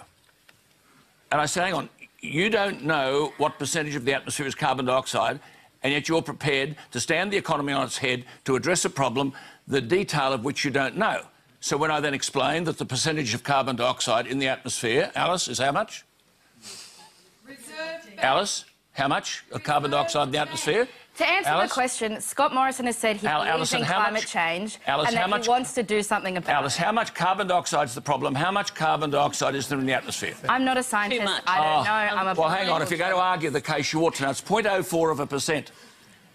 And I said, hang on, you don't know what percentage of the atmosphere is carbon dioxide, and yet you're prepared to stand the economy on its head to address a problem, the detail of which you don't know. So when I then explained that the percentage of carbon dioxide in the atmosphere, Alice, is how much? Alice, how much of carbon dioxide in the atmosphere? To answer Alice? the question, Scott Morrison has said he Al- believes Alison, in climate much, change Alice, and that much, he wants to do something about Alice, it. Alice, how much carbon dioxide is the problem? How much carbon dioxide is there in the atmosphere? I'm not a scientist. I don't oh. know. I'm a well, hang on. If you're going to argue the case, you ought to know. It's 0.04 of a percent.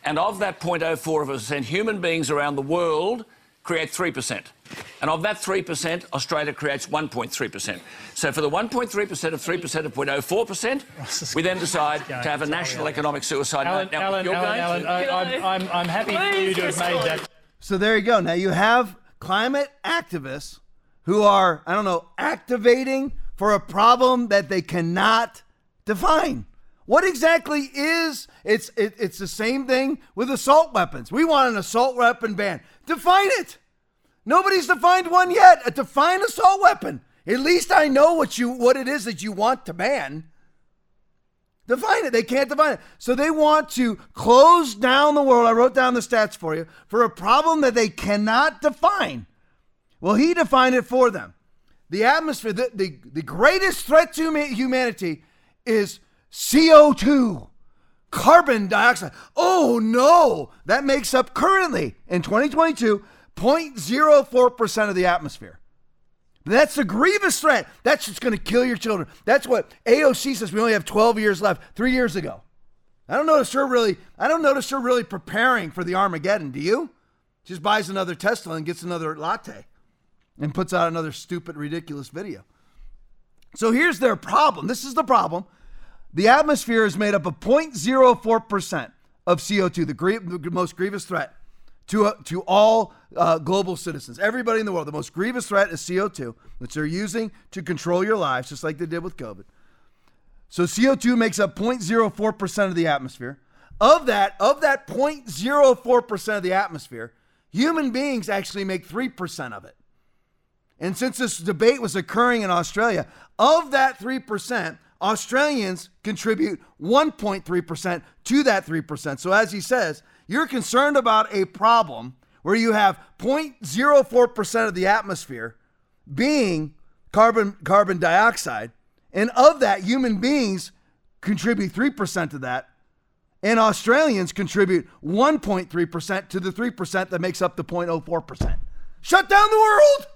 And of that 0.04 of a percent, human beings around the world create 3%. And of that 3%, Australia creates 1.3%. So for the 1.3% of 3% of 0.04%, we then decide to have a national economic suicide Alan, Now, Alan, Alan, Alan I, I'm, I'm happy for you to have made that. So there you go. Now you have climate activists who are, I don't know, activating for a problem that they cannot define. What exactly is it's it, it's the same thing with assault weapons. We want an assault weapon ban. Define it. Nobody's defined one yet. A defined assault weapon. At least I know what you what it is that you want to ban. Define it. They can't define it. So they want to close down the world. I wrote down the stats for you for a problem that they cannot define. Well, he defined it for them. The atmosphere, the, the, the greatest threat to humanity is CO2, carbon dioxide. Oh no, that makes up currently in 2022 0.04% of the atmosphere. That's a grievous threat. That's just going to kill your children. That's what AOC says. We only have 12 years left. Three years ago. I don't notice her really. I don't notice her really preparing for the Armageddon. Do you? Just buys another Tesla and gets another latte, and puts out another stupid, ridiculous video. So here's their problem. This is the problem. The atmosphere is made up of 0.04% of CO2, the, the most grievous threat to, uh, to all uh, global citizens. Everybody in the world. The most grievous threat is CO2, which they're using to control your lives, just like they did with COVID. So CO2 makes up 0.04% of the atmosphere. Of that, of that 0.04% of the atmosphere, human beings actually make 3% of it. And since this debate was occurring in Australia, of that 3%, Australians contribute 1.3% to that 3%. So, as he says, you're concerned about a problem where you have 0.04% of the atmosphere being carbon, carbon dioxide. And of that, human beings contribute 3% to that. And Australians contribute 1.3% to the 3% that makes up the 0.04%. Shut down the world!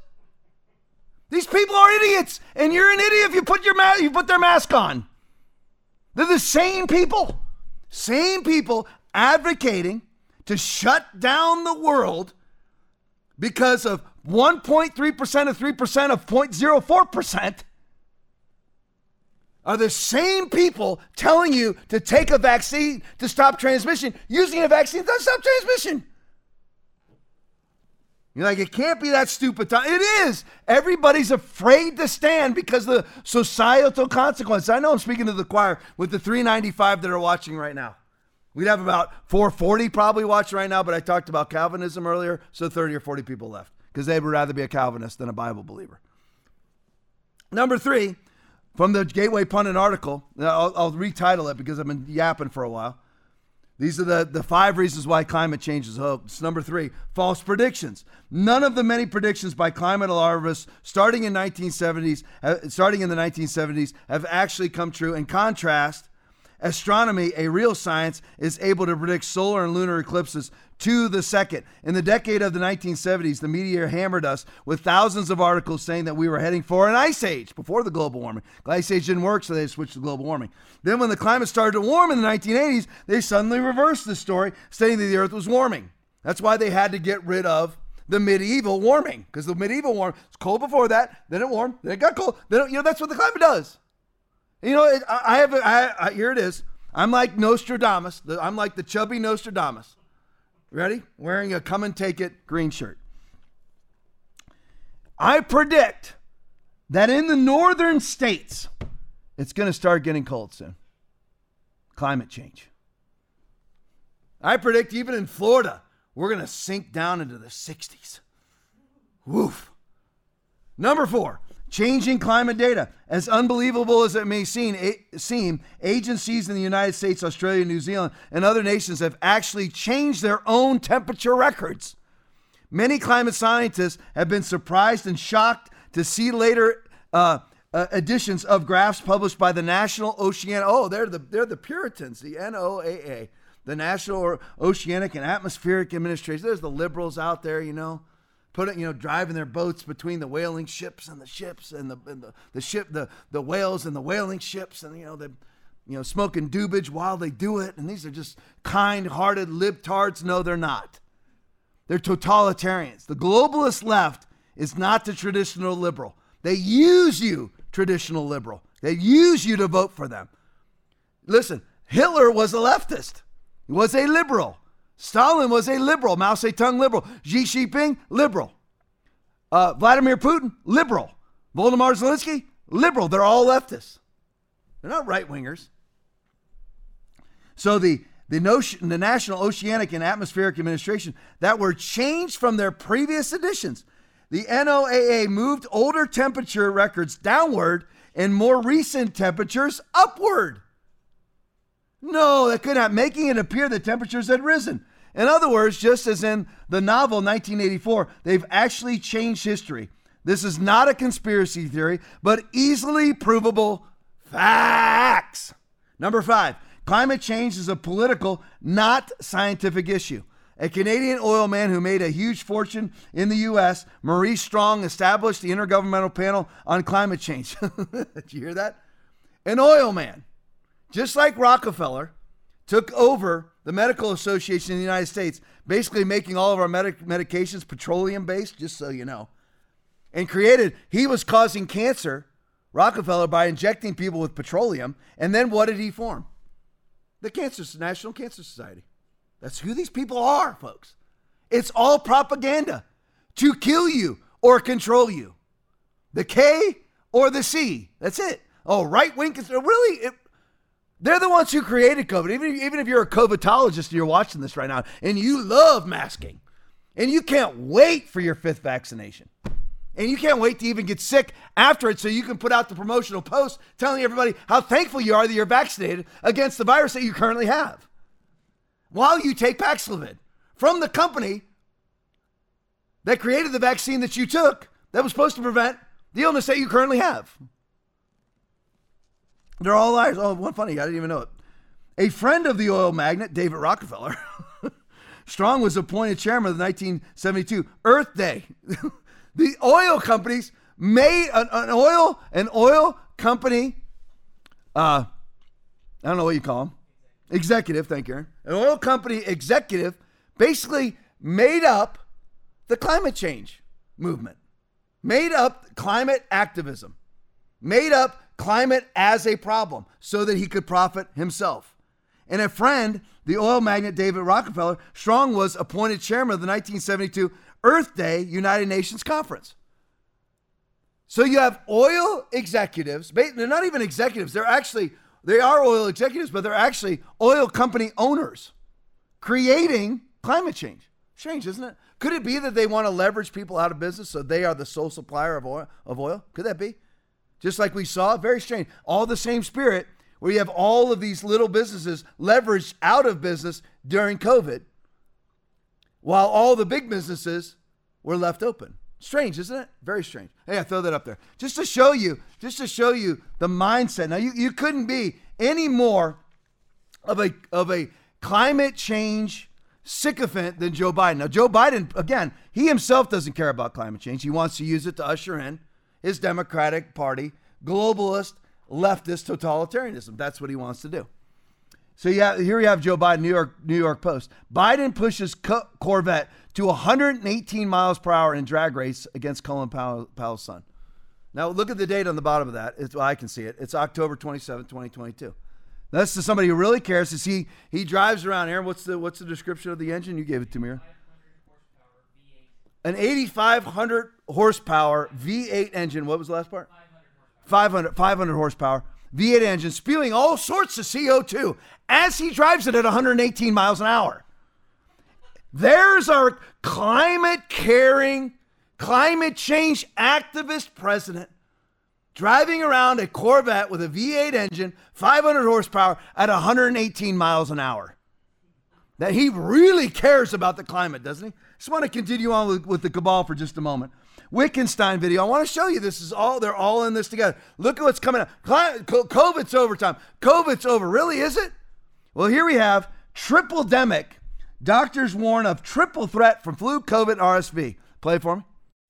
These people are idiots, and you're an idiot if you put your ma- you put their mask on. They're the same people, same people advocating to shut down the world because of 1.3% of 3% of 0.04% are the same people telling you to take a vaccine to stop transmission, using a vaccine to stop transmission. You're like, it can't be that stupid. It is. Everybody's afraid to stand because the societal consequences. I know I'm speaking to the choir with the 395 that are watching right now. We'd have about 440 probably watching right now, but I talked about Calvinism earlier, so 30 or 40 people left because they would rather be a Calvinist than a Bible believer. Number three, from the Gateway Pundit article, I'll, I'll retitle it because I've been yapping for a while. These are the, the five reasons why climate change is hopes. Number three, false predictions. None of the many predictions by climate alarmists starting in 1970s, uh, starting in the 1970s, have actually come true. In contrast, astronomy, a real science, is able to predict solar and lunar eclipses to the second. In the decade of the 1970s, the media hammered us with thousands of articles saying that we were heading for an ice age before the global warming. Ice age didn't work, so they switched to global warming. Then, when the climate started to warm in the 1980s, they suddenly reversed the story, saying that the Earth was warming. That's why they had to get rid of the medieval warming, because the medieval warm it's cold before that, then it warmed, then it got cold. Then you know that's what the climate does. You know, I have I, I, here it is. I'm like Nostradamus. I'm like the chubby Nostradamus. Ready? Wearing a come and take it green shirt. I predict that in the northern states, it's going to start getting cold soon. Climate change. I predict even in Florida, we're going to sink down into the 60s. Woof. Number four, changing climate data. As unbelievable as it may seem, seem, agencies in the United States, Australia, New Zealand, and other nations have actually changed their own temperature records. Many climate scientists have been surprised and shocked to see later uh, uh, editions of graphs published by the National Oceanic. Oh, they're the they're the Puritans, the NOAA, the National Oceanic and Atmospheric Administration. There's the liberals out there, you know putting, you know, driving their boats between the whaling ships and the ships and the and the, the ship, the the whales and the whaling ships, and you know, the you know, smoking dubage while they do it. And these are just kind-hearted libtards. No, they're not. They're totalitarians. The globalist left is not the traditional liberal. They use you, traditional liberal. They use you to vote for them. Listen, Hitler was a leftist. He was a liberal. Stalin was a liberal. Mao Zedong, liberal. Xi Jinping, liberal. Uh, Vladimir Putin, liberal. Volodymyr Zelensky, liberal. They're all leftists. They're not right wingers. So the the, notion, the National Oceanic and Atmospheric Administration that were changed from their previous editions. The NOAA moved older temperature records downward and more recent temperatures upward. No, that could not, making it appear that temperatures had risen. In other words, just as in the novel 1984, they've actually changed history. This is not a conspiracy theory, but easily provable facts. Number five, climate change is a political, not scientific issue. A Canadian oil man who made a huge fortune in the U.S., Maurice Strong, established the Intergovernmental Panel on Climate Change. Did you hear that? An oil man, just like Rockefeller, took over the Medical Association in the United States, basically making all of our medic- medications petroleum based, just so you know, and created, he was causing cancer, Rockefeller, by injecting people with petroleum. And then what did he form? The Cancer National Cancer Society. That's who these people are, folks. It's all propaganda to kill you or control you. The K or the C. That's it. Oh, right wing. is Really? It, they're the ones who created COVID. Even, even if you're a COVIDologist and you're watching this right now and you love masking and you can't wait for your fifth vaccination and you can't wait to even get sick after it so you can put out the promotional post telling everybody how thankful you are that you're vaccinated against the virus that you currently have while you take Paxlovid from the company that created the vaccine that you took that was supposed to prevent the illness that you currently have. They're all liars. Oh, one funny, I didn't even know it. A friend of the oil magnate, David Rockefeller, Strong was appointed chairman of the 1972 Earth Day. the oil companies made an, an, oil an oil company. Uh, I don't know what you call them. Executive, thank you. Aaron. An oil company executive basically made up the climate change movement, made up climate activism, made up climate as a problem so that he could profit himself. And a friend, the oil magnate David Rockefeller, Strong was appointed chairman of the 1972 Earth Day United Nations Conference. So you have oil executives, they're not even executives, they're actually they are oil executives, but they're actually oil company owners creating climate change. Strange, isn't it? Could it be that they want to leverage people out of business so they are the sole supplier of oil? Of oil? Could that be? Just like we saw. Very strange. All the same spirit where you have all of these little businesses leveraged out of business during COVID, while all the big businesses were left open. Strange, isn't it? Very strange. Hey, I throw that up there just to show you, just to show you the mindset. Now, you, you couldn't be any more of a of a climate change sycophant than Joe Biden. Now, Joe Biden, again, he himself doesn't care about climate change. He wants to use it to usher in his Democratic Party globalist leftist totalitarianism. That's what he wants to do. So yeah, here you have Joe Biden, New York New York Post. Biden pushes Corvette to 118 miles per hour in drag race against Colin Powell, Powell's son. Now look at the date on the bottom of that. It's, well, I can see it. It's October 27, 2022. That's to somebody who really cares. Is he he drives around here. What's the what's the description of the engine? You gave it to me. An 8,500 horsepower V8 engine. What was the last part? 500, 500 horsepower V8 engine spewing all sorts of CO2 as he drives it at 118 miles an hour. There's our climate caring, climate change activist president driving around a Corvette with a V8 engine, 500 horsepower at 118 miles an hour. That he really cares about the climate, doesn't he? Just want to continue on with, with the cabal for just a moment. Wittgenstein video. I want to show you this is all, they're all in this together. Look at what's coming up. COVID's over time. COVID's over. Really, is it? Well, here we have triple demic. Doctors warn of triple threat from flu, COVID, RSV. Play for me.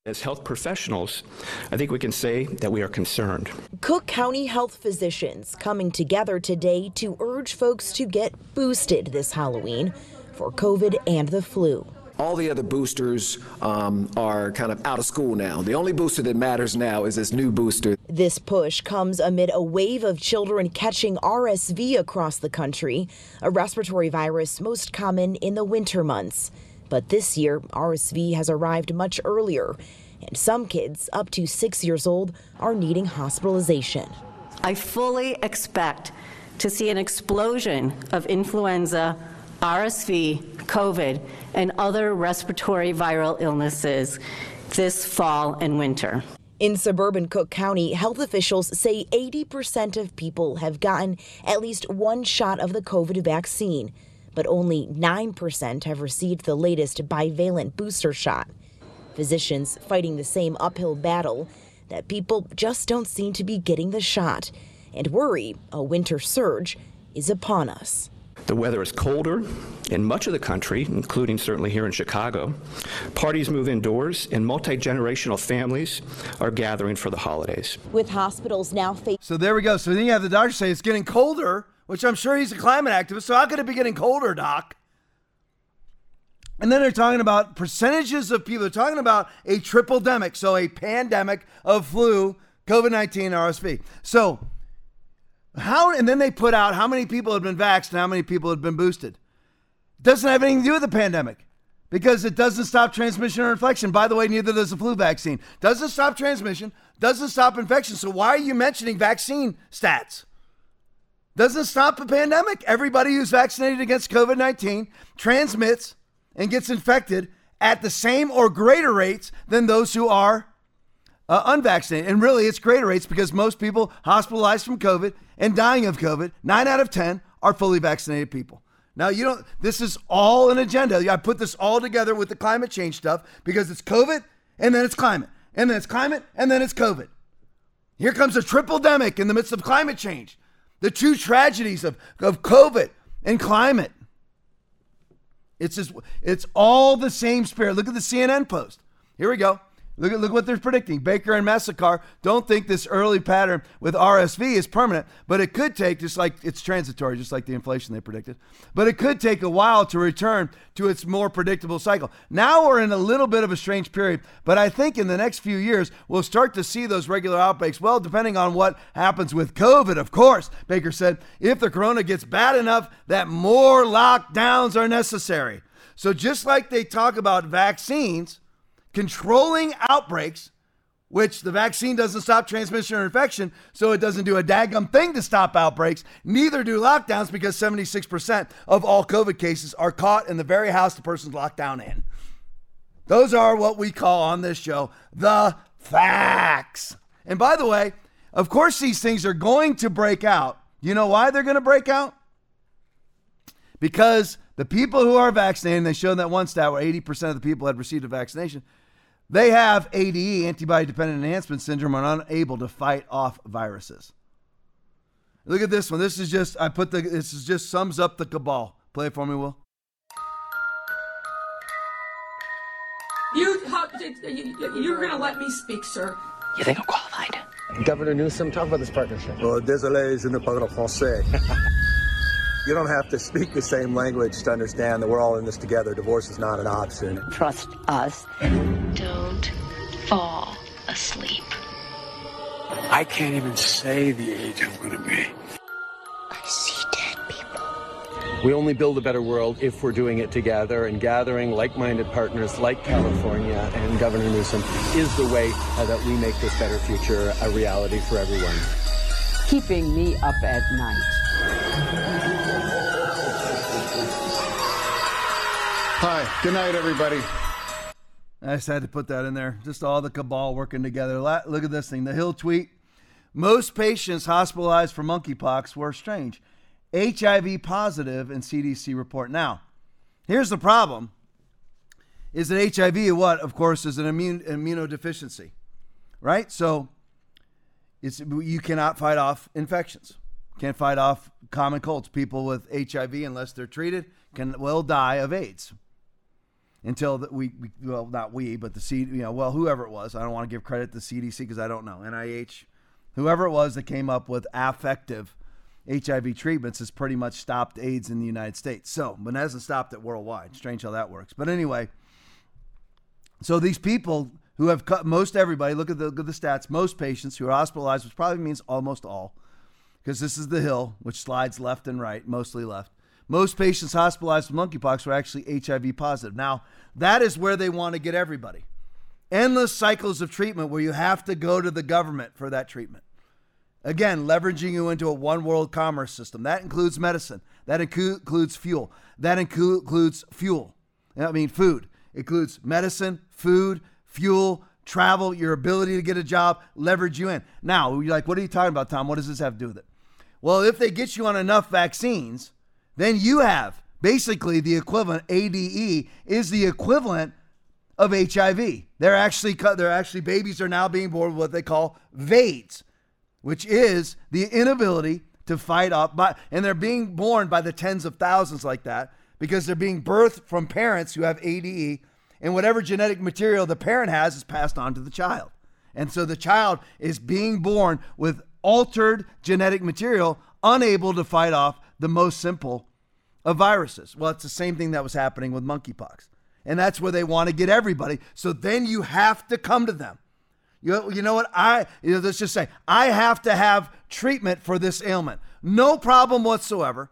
As health professionals, I think we can say that we are concerned. Cook County health physicians coming together today to urge folks to get boosted this Halloween for COVID and the flu. All the other boosters um, are kind of out of school now. The only booster that matters now is this new booster. This push comes amid a wave of children catching RSV across the country, a respiratory virus most common in the winter months. But this year, RSV has arrived much earlier, and some kids up to six years old are needing hospitalization. I fully expect to see an explosion of influenza RSV, COVID, and other respiratory viral illnesses this fall and winter. In suburban Cook County, health officials say 80% of people have gotten at least one shot of the COVID vaccine, but only 9% have received the latest bivalent booster shot. Physicians fighting the same uphill battle that people just don't seem to be getting the shot and worry a winter surge is upon us. The weather is colder in much of the country, including certainly here in Chicago. Parties move indoors, and multi generational families are gathering for the holidays. With hospitals now facing. So there we go. So then you have the doctor say it's getting colder, which I'm sure he's a climate activist. So how could it be getting colder, doc? And then they're talking about percentages of people. They're talking about a triple demic, so a pandemic of flu, COVID 19, RSV. So how and then they put out how many people had been vaxxed and how many people had been boosted. Doesn't have anything to do with the pandemic because it doesn't stop transmission or infection. By the way, neither does the flu vaccine. Doesn't stop transmission, doesn't stop infection. So why are you mentioning vaccine stats? Doesn't stop the pandemic. Everybody who's vaccinated against COVID 19 transmits and gets infected at the same or greater rates than those who are uh, unvaccinated. And really, it's greater rates because most people hospitalized from COVID and dying of COVID, nine out of 10 are fully vaccinated people. Now, you don't, this is all an agenda. I put this all together with the climate change stuff because it's COVID and then it's climate, and then it's climate and then it's COVID. Here comes a triple demic in the midst of climate change. The two tragedies of, of COVID and climate. It's just, it's all the same spirit. Look at the CNN post. Here we go. Look at look what they're predicting. Baker and Massacar don't think this early pattern with RSV is permanent, but it could take just like it's transitory, just like the inflation they predicted. But it could take a while to return to its more predictable cycle. Now we're in a little bit of a strange period, but I think in the next few years we'll start to see those regular outbreaks. Well, depending on what happens with COVID, of course. Baker said, if the corona gets bad enough that more lockdowns are necessary. So just like they talk about vaccines, controlling outbreaks, which the vaccine doesn't stop transmission or infection, so it doesn't do a daggum thing to stop outbreaks. Neither do lockdowns because 76% of all COVID cases are caught in the very house the person's locked down in. Those are what we call on this show the facts. And by the way, of course, these things are going to break out. You know why they're going to break out? Because the people who are vaccinated, they showed that one stat where 80% of the people had received a vaccination, they have ADE, antibody dependent enhancement syndrome, are unable to fight off viruses. Look at this one. This is just I put the this is just sums up the cabal. Play it for me, Will. You, you're going to let me speak, sir. You think I'm qualified? Governor Newsom, talk about this partnership. Well, désolé, je ne parle français. you don't have to speak the same language to understand that we're all in this together. Divorce is not an option. Trust us. Don't fall asleep. I can't even say the age I'm going to be. I see dead people. We only build a better world if we're doing it together, and gathering like minded partners like California and Governor Newsom is the way uh, that we make this better future a reality for everyone. Keeping me up at night. Hi, good night, everybody. I just had to put that in there. Just all the cabal working together. Look at this thing. The Hill tweet. Most patients hospitalized for monkeypox were strange. HIV positive in CDC report. Now, here's the problem is that HIV what of course is an immune immunodeficiency. Right? So it's you cannot fight off infections. Can't fight off common colds. People with HIV unless they're treated can will die of AIDS. Until that we, we well not we but the C you know well whoever it was I don't want to give credit to CDC because I don't know NIH whoever it was that came up with affective HIV treatments has pretty much stopped AIDS in the United States. So, but hasn't stopped it worldwide. Strange how that works. But anyway, so these people who have cut most everybody, look at the, look at the stats, most patients who are hospitalized, which probably means almost all, because this is the hill, which slides left and right, mostly left. Most patients hospitalized with monkeypox were actually HIV positive. Now, that is where they want to get everybody. Endless cycles of treatment where you have to go to the government for that treatment. Again, leveraging you into a one world commerce system. That includes medicine. That includes fuel. That includes fuel. I mean, food. It includes medicine, food, fuel, travel, your ability to get a job, leverage you in. Now, you're like, what are you talking about, Tom? What does this have to do with it? Well, if they get you on enough vaccines, then you have basically the equivalent, ADE is the equivalent of HIV. They're actually, they're actually, babies are now being born with what they call VAIDS which is the inability to fight off. By, and they're being born by the tens of thousands like that because they're being birthed from parents who have ADE, and whatever genetic material the parent has is passed on to the child. And so the child is being born with altered genetic material, unable to fight off the most simple of viruses. Well, it's the same thing that was happening with monkeypox. And that's where they want to get everybody. So then you have to come to them. You, you know what? I you know, let's just say I have to have treatment for this ailment. No problem whatsoever.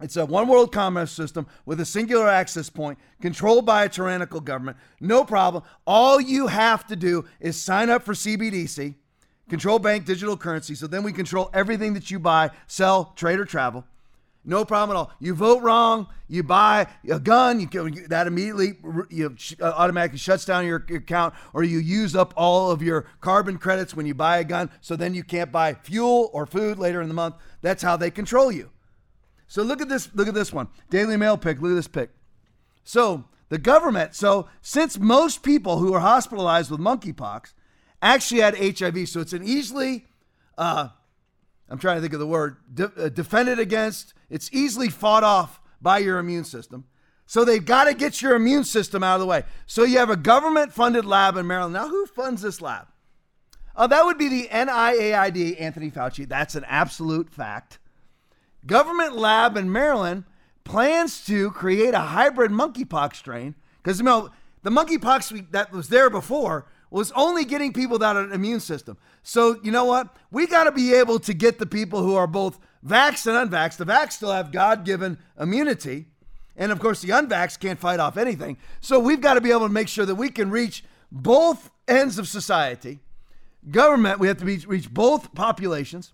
It's a one world commerce system with a singular access point controlled by a tyrannical government. No problem. All you have to do is sign up for CBDC, control bank digital currency. So then we control everything that you buy, sell, trade, or travel. No problem at all. You vote wrong, you buy a gun, you that immediately you uh, automatically shuts down your, your account, or you use up all of your carbon credits when you buy a gun, so then you can't buy fuel or food later in the month. That's how they control you. So look at this. Look at this one. Daily Mail pick. Look at this pick. So the government. So since most people who are hospitalized with monkeypox actually had HIV, so it's an easily uh, I'm trying to think of the word, de- uh, defended against. It's easily fought off by your immune system. So they've got to get your immune system out of the way. So you have a government funded lab in Maryland. Now, who funds this lab? Oh, that would be the NIAID, Anthony Fauci. That's an absolute fact. Government lab in Maryland plans to create a hybrid monkeypox strain because you know the monkeypox that was there before was only getting people that had an immune system. So, you know what? We got to be able to get the people who are both vaxxed and unvaxxed. The vaxxed still have God given immunity. And of course, the unvaxxed can't fight off anything. So, we've got to be able to make sure that we can reach both ends of society. Government, we have to be, reach both populations.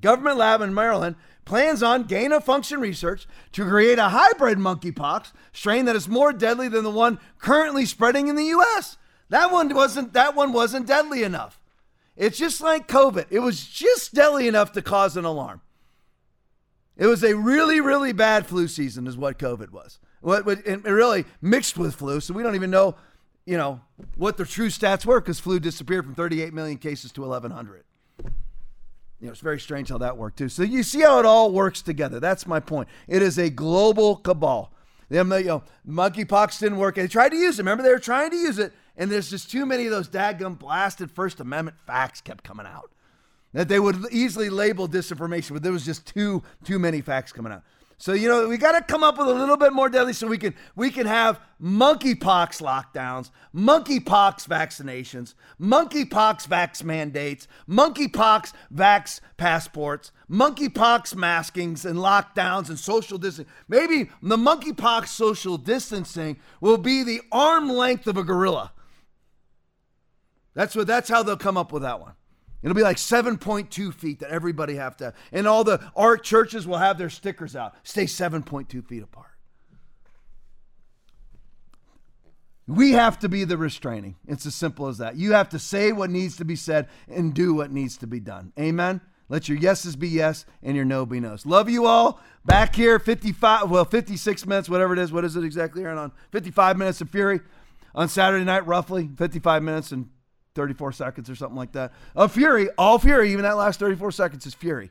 Government lab in Maryland plans on gain of function research to create a hybrid monkeypox strain that is more deadly than the one currently spreading in the U.S. That one wasn't that one wasn't deadly enough. It's just like COVID. It was just deadly enough to cause an alarm. It was a really, really bad flu season, is what COVID was. What, what and really mixed with flu, so we don't even know, you know, what the true stats were because flu disappeared from 38 million cases to 1,100. You know, it's very strange how that worked too. So you see how it all works together. That's my point. It is a global cabal. The you know, monkeypox didn't work. They tried to use it. Remember, they were trying to use it, and there's just too many of those dadgum blasted First Amendment facts kept coming out that they would easily label disinformation, but there was just too too many facts coming out. So you know we got to come up with a little bit more deadly so we can we can have monkeypox lockdowns, monkeypox vaccinations, monkeypox vax mandates, monkeypox vax passports, monkeypox maskings and lockdowns and social distancing. Maybe the monkeypox social distancing will be the arm length of a gorilla. That's what that's how they'll come up with that one. It'll be like 7.2 feet that everybody have to, and all the art churches will have their stickers out. Stay 7.2 feet apart. We have to be the restraining. It's as simple as that. You have to say what needs to be said and do what needs to be done. Amen. Let your yeses be yes and your no be no's. Love you all. Back here, 55, well, 56 minutes, whatever it is. What is it exactly, Aaron? On 55 minutes of Fury on Saturday night, roughly 55 minutes and 34 seconds or something like that. Of Fury, all Fury, even that last 34 seconds is Fury.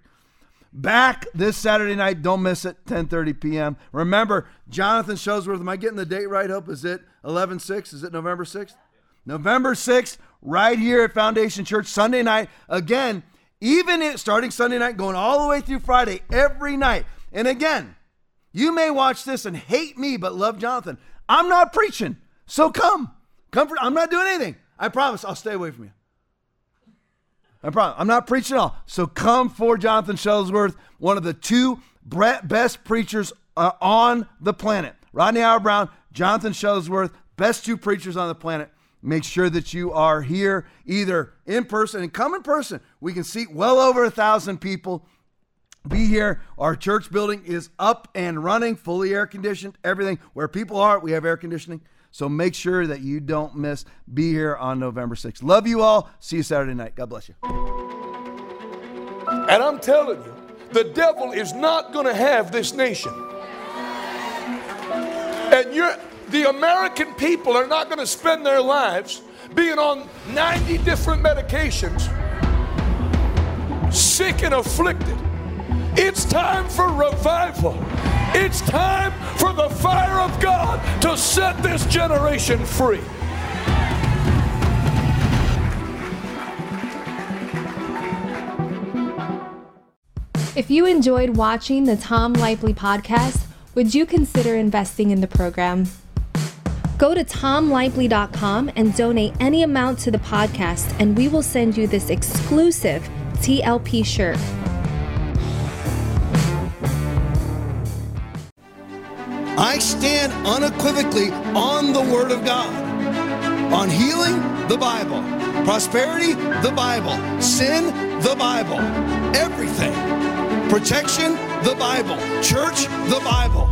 Back this Saturday night, don't miss it, 10:30 p.m. Remember, Jonathan Shuttlesworth, am I getting the date right? Hope is it 11-6? Is it November 6th? November 6th, right here at Foundation Church, Sunday night. Again, even it, starting Sunday night, going all the way through Friday, every night. And again, you may watch this and hate me, but love Jonathan. I'm not preaching, so come. Come for, I'm not doing anything. I promise I'll stay away from you. I promise. I'm not preaching at all. So come for Jonathan Shuttlesworth, one of the two best preachers uh, on the planet. Rodney Howard-Browne, Jonathan Shuttlesworth, best two preachers on the planet. Make sure that you are here either in person and come in person. We can seat well over a thousand people. Be here. Our church building is up and running, fully air conditioned, everything. Where people are, we have air conditioning. So make sure that you don't miss. Be here on November 6th. Love you all. See you Saturday night. God bless you. And I'm telling you, the devil is not going to have this nation. And you're, the American people are not going to spend their lives being on 90 different medications, sick and afflicted. It's time for revival. It's time for the fire of God to set this generation free. If you enjoyed watching the Tom Lively podcast, would you consider investing in the program? Go to tomlively.com and donate any amount to the podcast, and we will send you this exclusive TLP shirt. I stand unequivocally on the Word of God. On healing, the Bible. Prosperity, the Bible. Sin, the Bible. Everything. Protection, the Bible. Church, the Bible.